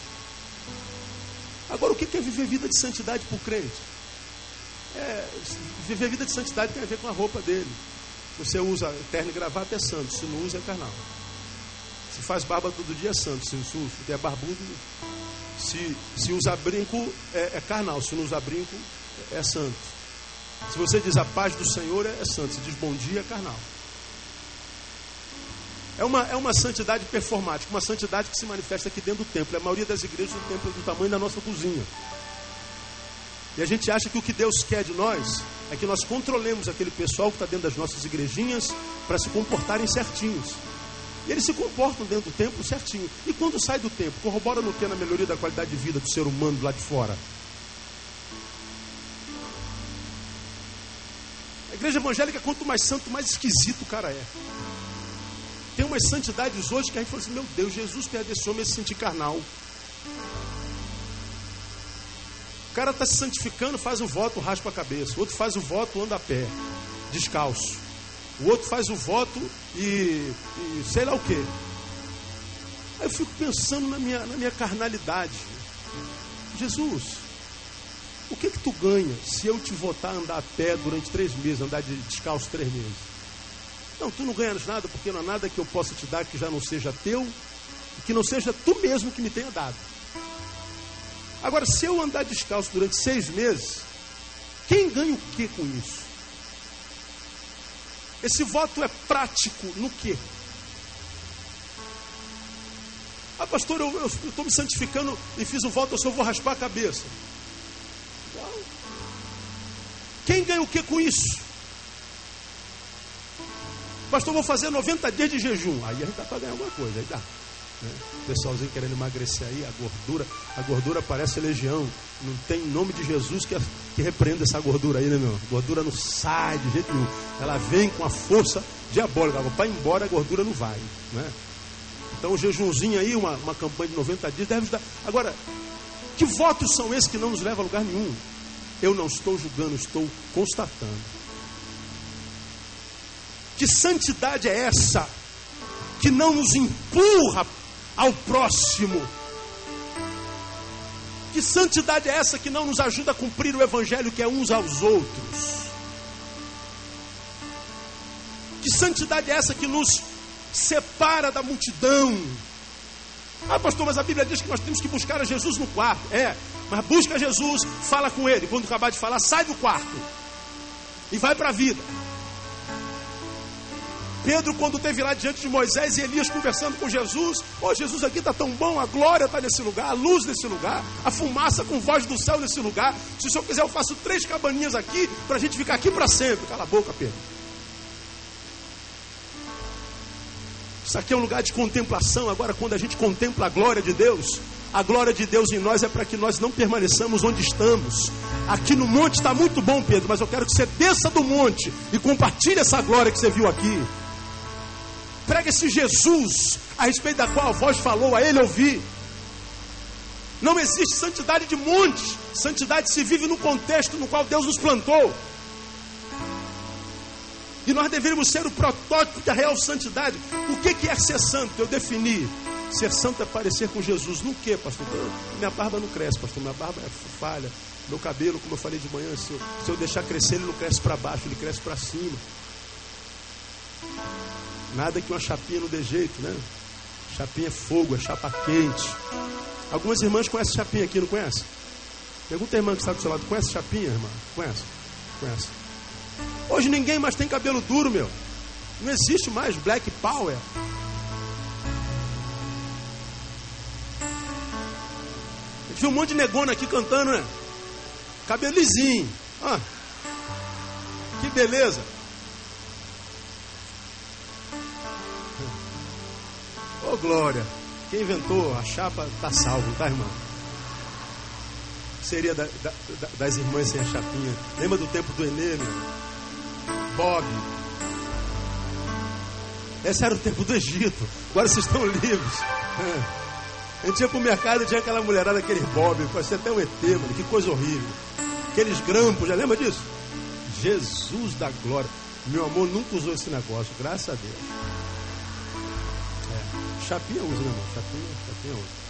Agora, o que é viver vida de santidade por crente? É, viver vida de santidade tem a ver com a roupa dele. Você usa terno e gravata é santo, se não usa é carnal. Se faz barba todo dia é santo, se é barbudo, se, se usa brinco é, é carnal, se não usa brinco é, é santo. Se você diz a paz do Senhor é, é santo, se diz bom dia é carnal. É uma, é uma santidade performática, uma santidade que se manifesta aqui dentro do templo. A maioria das igrejas, o templo é do tamanho da nossa cozinha. E a gente acha que o que Deus quer de nós é que nós controlemos aquele pessoal que está dentro das nossas igrejinhas para se comportarem certinhos. E eles se comportam dentro do templo certinho. E quando sai do templo, corrobora no que na melhoria da qualidade de vida do ser humano lá de fora? Igreja evangélica, quanto mais santo, mais esquisito o cara é. Tem umas santidades hoje que a gente fala assim: meu Deus, Jesus perde esse homem a se sentir carnal. O cara está se santificando, faz o voto, raspa a cabeça. O outro faz o voto, anda a pé, descalço. O outro faz o voto e, e sei lá o quê. Aí eu fico pensando na minha, na minha carnalidade. Jesus, o que que tu ganha se eu te votar andar a pé durante três meses, andar de descalço três meses? Não, tu não ganhas nada porque não há nada que eu possa te dar que já não seja teu e que não seja tu mesmo que me tenha dado. Agora, se eu andar descalço durante seis meses, quem ganha o que com isso? Esse voto é prático no quê? Ah, pastor, eu estou me santificando e fiz o voto, eu só vou raspar a cabeça. Quem ganha o que com isso? Pastor, vou fazer 90 dias de jejum. Aí a gente dá para ganhar alguma coisa, aí dá. Né? Pessoalzinho querendo emagrecer aí, a gordura, a gordura parece legião. Não tem nome de Jesus que, que repreenda essa gordura aí, né, meu? Gordura não sai de jeito nenhum. Ela vem com a força diabólica. Ir embora, a gordura não vai. Né? Então, o jejumzinho aí, uma, uma campanha de 90 dias, deve ajudar. Agora, que votos são esses que não nos levam a lugar nenhum? Eu não estou julgando, estou constatando. Que santidade é essa que não nos empurra ao próximo. Que santidade é essa que não nos ajuda a cumprir o evangelho que é uns aos outros? Que santidade é essa que nos separa da multidão? Ah, pastor, mas a Bíblia diz que nós temos que buscar a Jesus no quarto. É, mas busca Jesus, fala com ele. Quando acabar de falar, sai do quarto e vai para a vida. Pedro, quando esteve lá diante de Moisés e Elias conversando com Jesus, oh Jesus, aqui está tão bom, a glória está nesse lugar, a luz nesse lugar, a fumaça com voz do céu nesse lugar. Se o senhor quiser, eu faço três cabaninhas aqui para a gente ficar aqui para sempre. Cala a boca, Pedro. Isso aqui é um lugar de contemplação. Agora, quando a gente contempla a glória de Deus, a glória de Deus em nós é para que nós não permaneçamos onde estamos. Aqui no monte está muito bom, Pedro, mas eu quero que você desça do monte e compartilhe essa glória que você viu aqui. Prega esse Jesus a respeito da qual a voz falou, a ele ouvir. Não existe santidade de montes. Santidade se vive no contexto no qual Deus nos plantou. E nós deveríamos ser o protótipo da real santidade. O que é ser santo? Eu defini. Ser santo é parecer com Jesus. No que, pastor? Minha barba não cresce, pastor. Minha barba é falha. Meu cabelo, como eu falei de manhã, se eu, se eu deixar crescer, ele não cresce para baixo, ele cresce para cima. Nada que uma chapinha não dê jeito, né? Chapinha é fogo, é chapa quente. Algumas irmãs conhecem chapinha aqui, não conhece? Pergunta a irmã que está do seu lado, conhece chapinha, irmã? Conhece? Conhece. Hoje ninguém mais tem cabelo duro, meu. Não existe mais black power. Viu um monte de negona aqui cantando, né? Cabelo lisinho. Ah, que beleza. oh, glória! Quem inventou a chapa está salvo, tá, irmão? Seria da, da, das irmãs sem a chapinha. Lembra do tempo do Enê, meu? Bob. Esse era o tempo do Egito. Agora vocês estão livres. A gente ia pro mercado e tinha aquela mulherada, aquele bob, parecia até um ET, mano, que coisa horrível. Aqueles grampos, já lembra disso? Jesus da glória. Meu amor nunca usou esse negócio, graças a Deus. É. Chapinha usa, né, irmão? Chapinha, chapinha usa.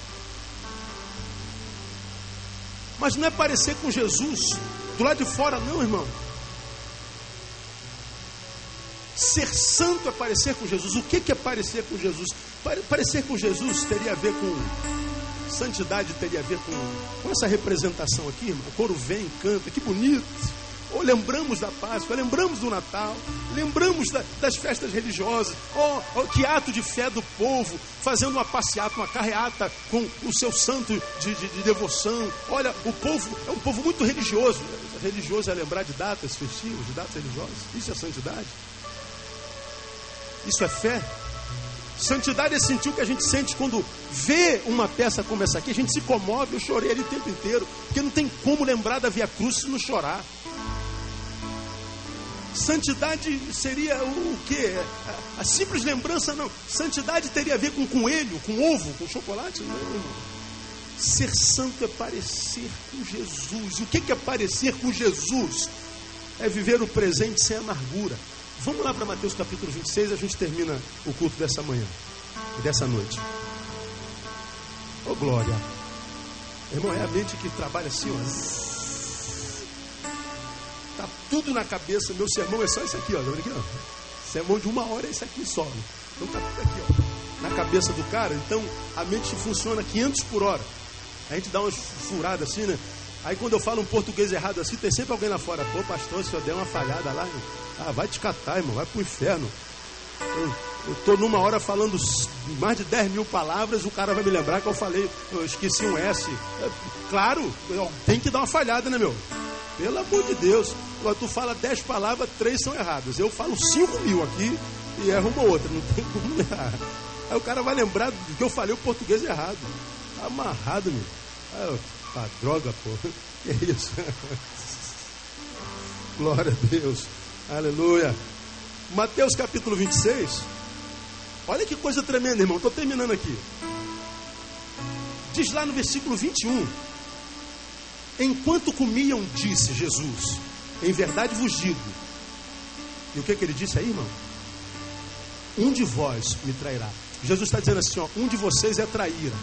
Mas não é parecer com Jesus do lado de fora, não, irmão. Ser santo é parecer com Jesus. O que é parecer com Jesus? Parecer com Jesus teria a ver com. Santidade teria a ver com, com essa representação aqui, irmão. O coro vem, canta, que bonito. Ou lembramos da Páscoa, lembramos do Natal, lembramos da, das festas religiosas. Oh, oh, que ato de fé do povo, fazendo uma passeata, uma carreata com o seu santo de, de, de devoção. Olha, o povo é um povo muito religioso. Religioso é lembrar de datas festivas, de datas religiosas. Isso é santidade. Isso é fé. Santidade é sentir o que a gente sente quando vê uma peça como essa aqui. A gente se comove. Eu chorei ali o tempo inteiro. Porque não tem como lembrar da Via Cruz se não chorar. Santidade seria o, o quê? A, a, simples lembrança, não. Santidade teria a ver com coelho, com ovo, com chocolate? Não. Ser santo é parecer com Jesus. E o que é parecer com Jesus? É viver o presente sem amargura. Vamos lá para Mateus capítulo 26, a gente termina o culto dessa manhã e dessa noite. Oh glória! Irmão, é a mente que trabalha assim, ó. Tá tudo na cabeça. Meu sermão é só esse aqui, ó. Tá aqui, ó. Sermão de uma hora é esse aqui só. Então tá tudo aqui, ó. Na cabeça do cara. Então a mente funciona 500 por hora. A gente dá umas furadas assim, né? Aí quando eu falo um português errado assim, tem sempre alguém lá fora. Pô, pastor, se eu der uma falhada lá, ah, vai te catar, irmão, vai pro inferno. Eu estou numa hora falando mais de 10 mil palavras, o cara vai me lembrar que eu falei, eu esqueci um S. É, claro, tem que dar uma falhada, né, meu? Pelo amor de Deus. Tu fala 10 palavras, três são erradas. Eu falo 5 mil aqui e erro uma outra. Não tem como errar. Aí o cara vai lembrar do que eu falei o português errado. Tá amarrado, meu. Ah, ah, droga, pô. Que é isso? Glória a Deus. Aleluia. Mateus capítulo 26. Olha que coisa tremenda, irmão. Estou terminando aqui. Diz lá no versículo 21. Enquanto comiam, disse Jesus: Em verdade vos digo. E o que, que ele disse aí, irmão? Um de vós me trairá. Jesus está dizendo assim: ó, um de vocês é traíra.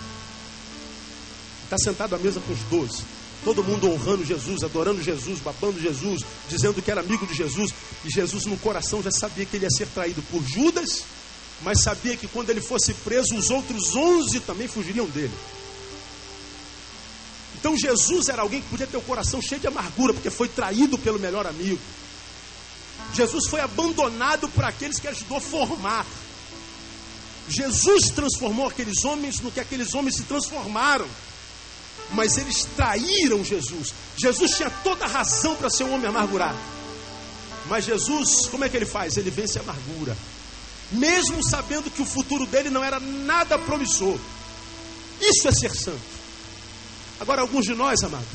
Está sentado à mesa com os doze. Todo mundo honrando Jesus, adorando Jesus, babando Jesus, dizendo que era amigo de Jesus. E Jesus no coração já sabia que ele ia ser traído por Judas, mas sabia que quando ele fosse preso, os outros onze também fugiriam dele. Então Jesus era alguém que podia ter o coração cheio de amargura, porque foi traído pelo melhor amigo. Jesus foi abandonado por aqueles que ajudou a formar. Jesus transformou aqueles homens no que aqueles homens se transformaram mas eles traíram Jesus. Jesus tinha toda a razão para ser um homem amargurado. Mas Jesus, como é que ele faz? Ele vence a amargura, mesmo sabendo que o futuro dele não era nada promissor. Isso é ser santo. Agora, alguns de nós, amado,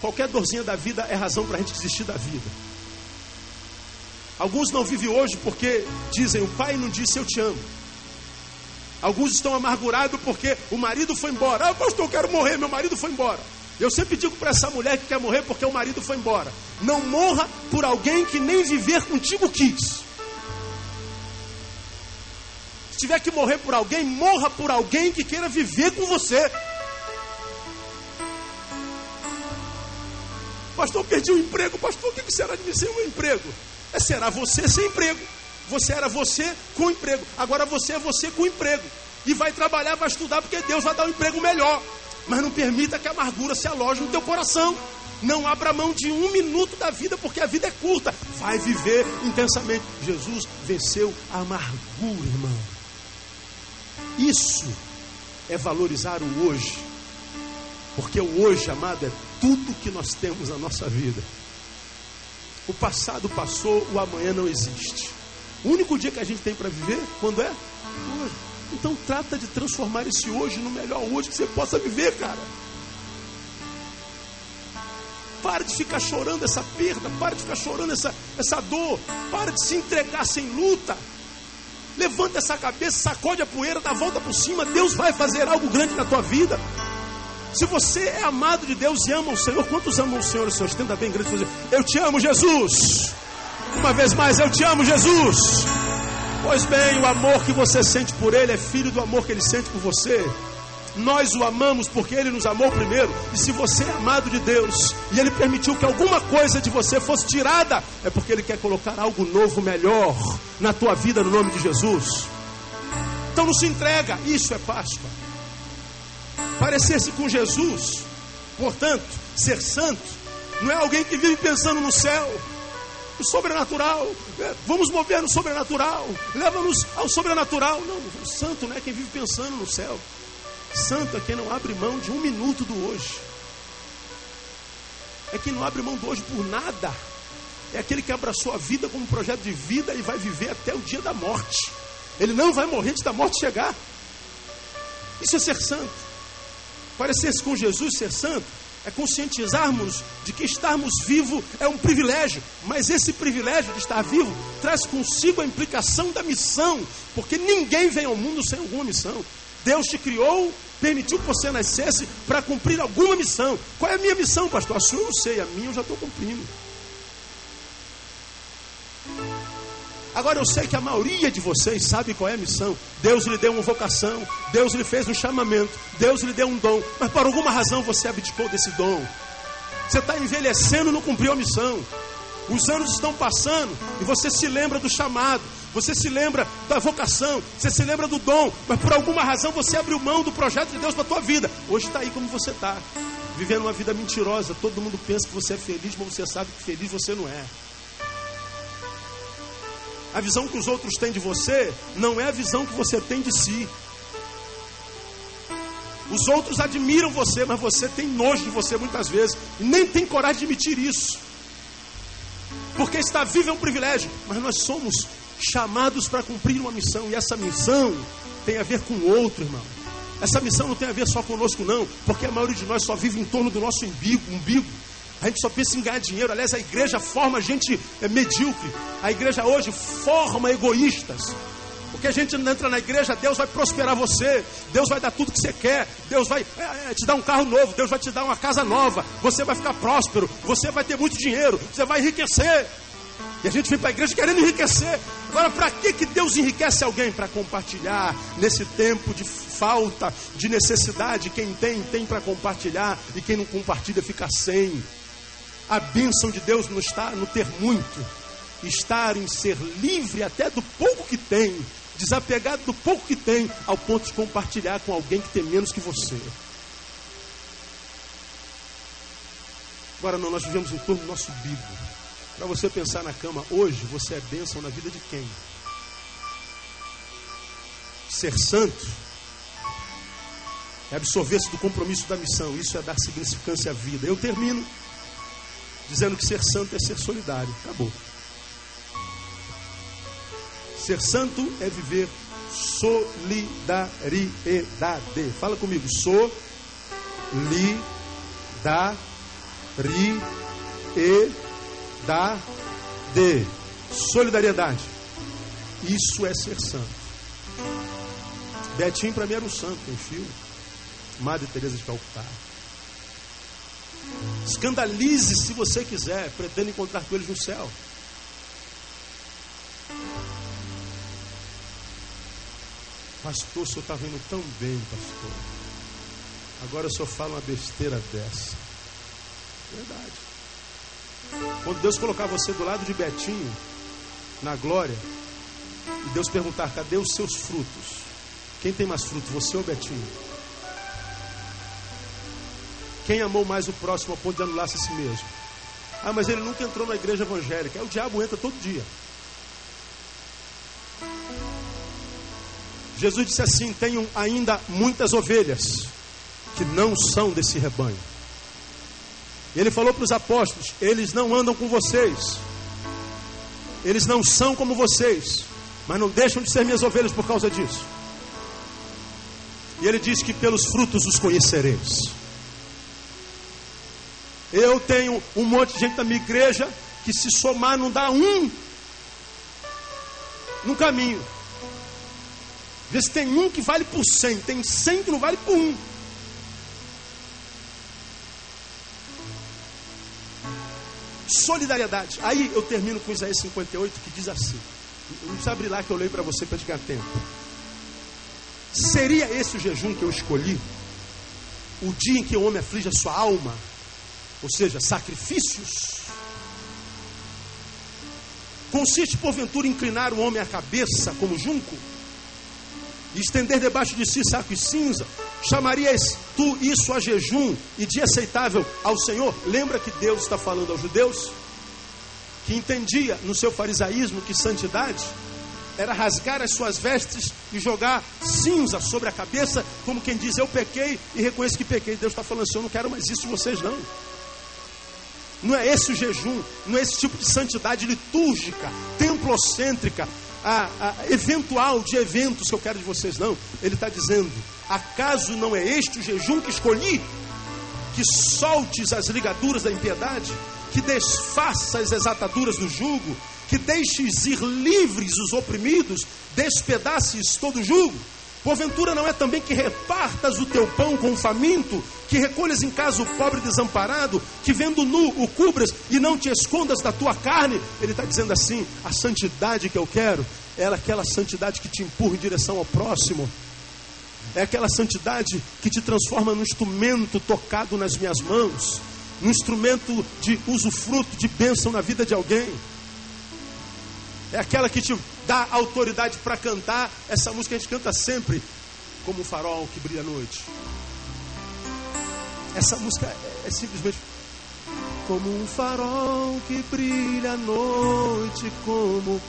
qualquer dorzinha da vida é razão para a gente desistir da vida. Alguns não vivem hoje porque dizem: o pai não disse eu te amo. Alguns estão amargurados porque o marido foi embora. Ah, pastor, eu quero morrer, meu marido foi embora. Eu sempre digo para essa mulher que quer morrer porque o marido foi embora: não morra por alguém que nem viver contigo quis. Se tiver que morrer por alguém, morra por alguém que queira viver com você. Pastor, perdi o emprego. Pastor, o que será de mim sem um emprego? É, será você sem emprego. Você era você com emprego. Agora você é você com emprego. E vai trabalhar, vai estudar, porque Deus vai dar um emprego melhor. Mas não permita que a amargura se aloje no teu coração. Não abra mão de um minuto da vida, porque a vida é curta. Vai viver intensamente. Jesus venceu a amargura, irmão. Isso é valorizar o hoje. Porque o hoje, amado, é tudo que nós temos na nossa vida. O passado passou, o amanhã não existe. O único dia que a gente tem para viver, quando é? Hoje. Então trata de transformar esse hoje no melhor hoje que você possa viver, cara. Para de ficar chorando essa perda, para de ficar chorando essa, essa dor, para de se entregar sem luta. Levanta essa cabeça, sacode a poeira, dá volta por cima. Deus vai fazer algo grande na tua vida. Se você é amado de Deus e ama o Senhor, quantos amam o Senhor? O Senhor estenda bem grande Eu te amo, Jesus. Uma vez mais, eu te amo, Jesus. Pois bem, o amor que você sente por Ele é filho do amor que Ele sente por você. Nós o amamos porque Ele nos amou primeiro. E se você é amado de Deus e Ele permitiu que alguma coisa de você fosse tirada, é porque Ele quer colocar algo novo, melhor na tua vida no nome de Jesus. Então não se entrega, isso é Páscoa. Parecer-se com Jesus, portanto, ser santo, não é alguém que vive pensando no céu, no sobrenatural. É, vamos mover no sobrenatural. Leva-nos ao sobrenatural. Não, o santo não é quem vive pensando no céu. Santo é quem não abre mão de um minuto do hoje. É quem não abre mão do hoje por nada. É aquele que abraçou a vida como um projeto de vida e vai viver até o dia da morte. Ele não vai morrer antes da morte chegar. Isso é ser santo. Parecer-se com Jesus, ser santo, é conscientizarmos de que estarmos vivos é um privilégio, mas esse privilégio de estar vivo traz consigo a implicação da missão, porque ninguém vem ao mundo sem alguma missão. Deus te criou, permitiu que você nascesse para cumprir alguma missão. Qual é a minha missão, pastor? A sua eu não sei, a minha eu já estou cumprindo. Agora eu sei que a maioria de vocês sabe qual é a missão. Deus lhe deu uma vocação, Deus lhe fez um chamamento, Deus lhe deu um dom, mas por alguma razão você abdicou desse dom. Você está envelhecendo e não cumpriu a missão. Os anos estão passando e você se lembra do chamado, você se lembra da vocação, você se lembra do dom, mas por alguma razão você abriu mão do projeto de Deus para a tua vida. Hoje está aí como você está, vivendo uma vida mentirosa. Todo mundo pensa que você é feliz, mas você sabe que feliz você não é. A visão que os outros têm de você não é a visão que você tem de si. Os outros admiram você, mas você tem nojo de você muitas vezes e nem tem coragem de admitir isso. Porque estar vivo é um privilégio, mas nós somos chamados para cumprir uma missão, e essa missão tem a ver com o outro, irmão. Essa missão não tem a ver só conosco, não, porque a maioria de nós só vive em torno do nosso umbigo. umbigo. A gente só pensa em ganhar dinheiro. Aliás, a igreja forma gente é, medíocre. A igreja hoje forma egoístas. Porque a gente entra na igreja, Deus vai prosperar você, Deus vai dar tudo que você quer, Deus vai é, é, te dar um carro novo, Deus vai te dar uma casa nova, você vai ficar próspero, você vai ter muito dinheiro, você vai enriquecer. E a gente vem para a igreja querendo enriquecer. Agora, para que, que Deus enriquece alguém? Para compartilhar nesse tempo de falta, de necessidade. Quem tem, tem para compartilhar. E quem não compartilha fica sem. A bênção de Deus não está no ter muito, estar em ser livre até do pouco que tem, desapegado do pouco que tem, ao ponto de compartilhar com alguém que tem menos que você. Agora não, nós vivemos em torno do nosso bico. Para você pensar na cama hoje, você é bênção na vida de quem? Ser santo é absorver-se do compromisso da missão, isso é dar significância à vida. Eu termino dizendo que ser santo é ser solidário. Acabou. Ser santo é viver solidariedade. Fala comigo, solidariedade da de solidariedade. Isso é ser santo. Betinho para mim era um santo, tem filho. Madre Teresa de Calcutá. Escandalize se você quiser, pretendo encontrar com eles no céu. Pastor, o senhor está vendo tão bem, pastor. Agora o senhor fala uma besteira dessa. Verdade. Quando Deus colocar você do lado de Betinho, na glória, e Deus perguntar: cadê os seus frutos? Quem tem mais fruto, você ou Betinho? Quem amou mais o próximo ao ponto de anular-se a si mesmo? Ah, mas ele nunca entrou na igreja evangélica. É o diabo entra todo dia. Jesus disse assim: Tenho ainda muitas ovelhas que não são desse rebanho. Ele falou para os apóstolos: eles não andam com vocês, eles não são como vocês, mas não deixam de ser minhas ovelhas por causa disso. E ele diz que pelos frutos os conhecereis. Eu tenho um monte de gente na minha igreja que se somar não dá um no caminho. Às vezes tem um que vale por cem, tem cem que não vale por um. Solidariedade. Aí eu termino com Isaías 58 que diz assim. Não precisa abrir lá que eu leio para você para ganhar tempo. Seria esse o jejum que eu escolhi? O dia em que o homem aflige a sua alma? Ou seja, sacrifícios? Consiste, porventura, em inclinar o homem a cabeça como junco? E estender debaixo de si saco e cinza? Chamarias tu isso a jejum e dia aceitável ao Senhor? Lembra que Deus está falando aos judeus? Que entendia no seu farisaísmo que santidade era rasgar as suas vestes e jogar cinza sobre a cabeça, como quem diz: Eu pequei e reconheço que pequei. Deus está falando assim: Eu não quero mais isso vocês, não. Não é esse o jejum, não é esse tipo de santidade litúrgica, templocêntrica, a, a, eventual de eventos que eu quero de vocês, não. Ele está dizendo: acaso não é este o jejum que escolhi? Que soltes as ligaduras da impiedade, que desfaça as exataduras do jugo, que deixes ir livres os oprimidos, despedaces todo jugo. Porventura não é também que repartas o teu pão com o faminto, que recolhas em casa o pobre desamparado, que vendo nu o cubras e não te escondas da tua carne? Ele está dizendo assim: a santidade que eu quero é aquela santidade que te empurra em direção ao próximo. É aquela santidade que te transforma num instrumento tocado nas minhas mãos, num instrumento de usufruto, de bênção na vida de alguém. É aquela que te dá autoridade para cantar essa música a gente canta sempre, como um farol que brilha à noite. Essa música é, é simplesmente como um farol que brilha à noite, como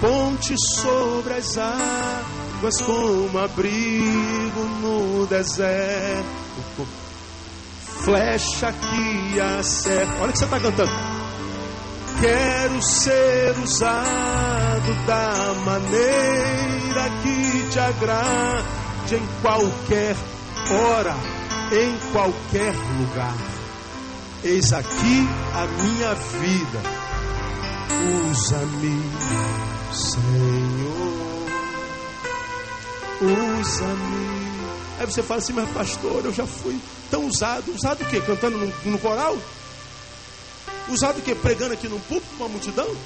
ponte sobre as águas, como abrigo no deserto, flecha que acerta. Olha o que você está cantando. Quero ser usado da maneira que te agrade em qualquer hora, em qualquer lugar. Eis aqui a minha vida. Usa-me, Senhor. Usa-me. Aí você fala assim, mas pastor, eu já fui tão usado. Usado o quê? Cantando no, no coral? Usado o que? Pregando aqui num púlpito com uma multidão?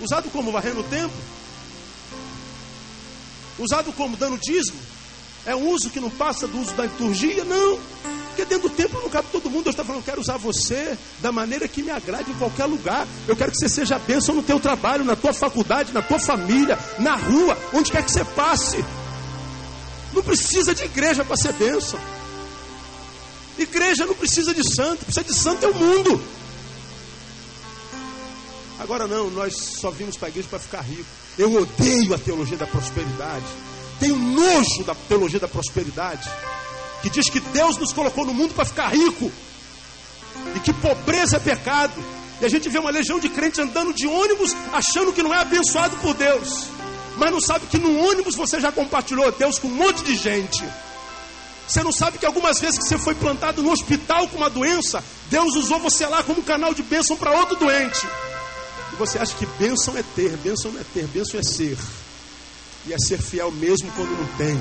Usado como varrendo o templo? Usado como dando dízimo? É um uso que não passa do uso da liturgia? Não. Porque dentro do templo não cabe todo mundo. Deus está falando, eu quero usar você da maneira que me agrade em qualquer lugar. Eu quero que você seja bênção no teu trabalho, na tua faculdade, na tua família, na rua, onde quer que você passe. Não precisa de igreja para ser bênção. Igreja não precisa de santo, precisa de santo é o mundo. Agora não, nós só vimos para a igreja para ficar rico. Eu odeio a teologia da prosperidade. Tenho nojo da teologia da prosperidade. Que diz que Deus nos colocou no mundo para ficar rico. E que pobreza é pecado. E a gente vê uma legião de crentes andando de ônibus achando que não é abençoado por Deus. Mas não sabe que no ônibus você já compartilhou Deus com um monte de gente. Você não sabe que algumas vezes que você foi plantado no hospital com uma doença, Deus usou você lá como canal de bênção para outro doente. E você acha que bênção é ter, bênção não é ter, bênção é ser. E é ser fiel mesmo quando não tem.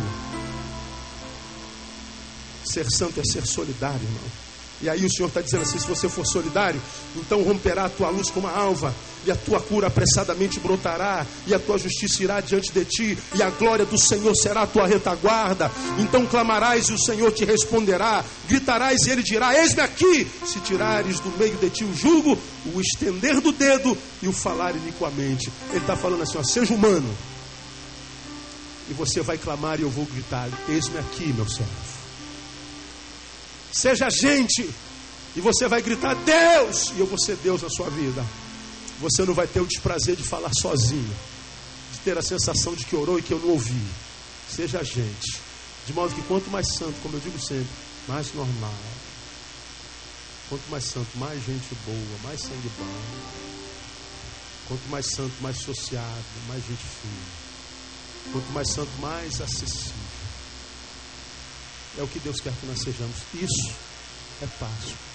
Ser santo é ser solidário, irmão. E aí o Senhor está dizendo assim: se você for solidário, então romperá a tua luz como a alva, e a tua cura apressadamente brotará, e a tua justiça irá diante de ti, e a glória do Senhor será a tua retaguarda. Então clamarás e o Senhor te responderá, gritarás e ele dirá: Eis-me aqui. Se tirares do meio de ti o jugo, o estender do dedo e o falar iniquamente. Ele está falando assim: ó, seja humano, e você vai clamar e eu vou gritar: Eis-me aqui, meu servo. Seja gente. E você vai gritar Deus, e eu vou ser Deus na sua vida. Você não vai ter o desprazer de falar sozinho, de ter a sensação de que orou e que eu não ouvi. Seja gente. De modo que quanto mais santo, como eu digo sempre, mais normal. Quanto mais santo, mais gente boa, mais sangue bom. Quanto mais santo, mais sociável, mais gente fina. Quanto mais santo, mais acessível. É o que Deus quer que nós sejamos. Isso é Páscoa.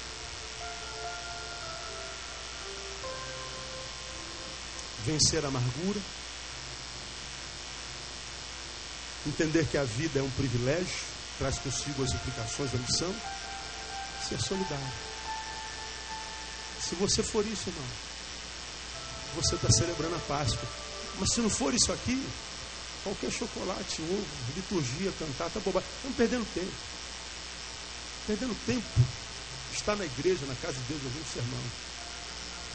Vencer a amargura, entender que a vida é um privilégio, traz consigo as implicações da missão, ser solidário. Se você for isso, irmão, você está celebrando a Páscoa. Mas se não for isso aqui, qualquer chocolate, ovo, liturgia, cantar, tá bobagem. Estamos perdendo tempo. Perdendo tempo. Está na igreja, na casa de Deus, ouvindo sermão.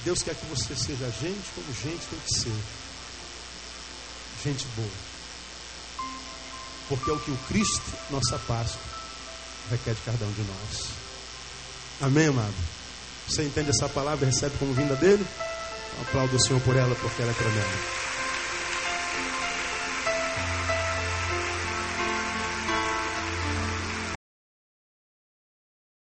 Deus quer que você seja gente como gente tem que ser. Gente boa. Porque é o que o Cristo, nossa Páscoa, requer de cada um de nós. Amém, amado? Você entende essa palavra e recebe como vinda dele? Aplaudo o Senhor por ela, porque ela é tremenda.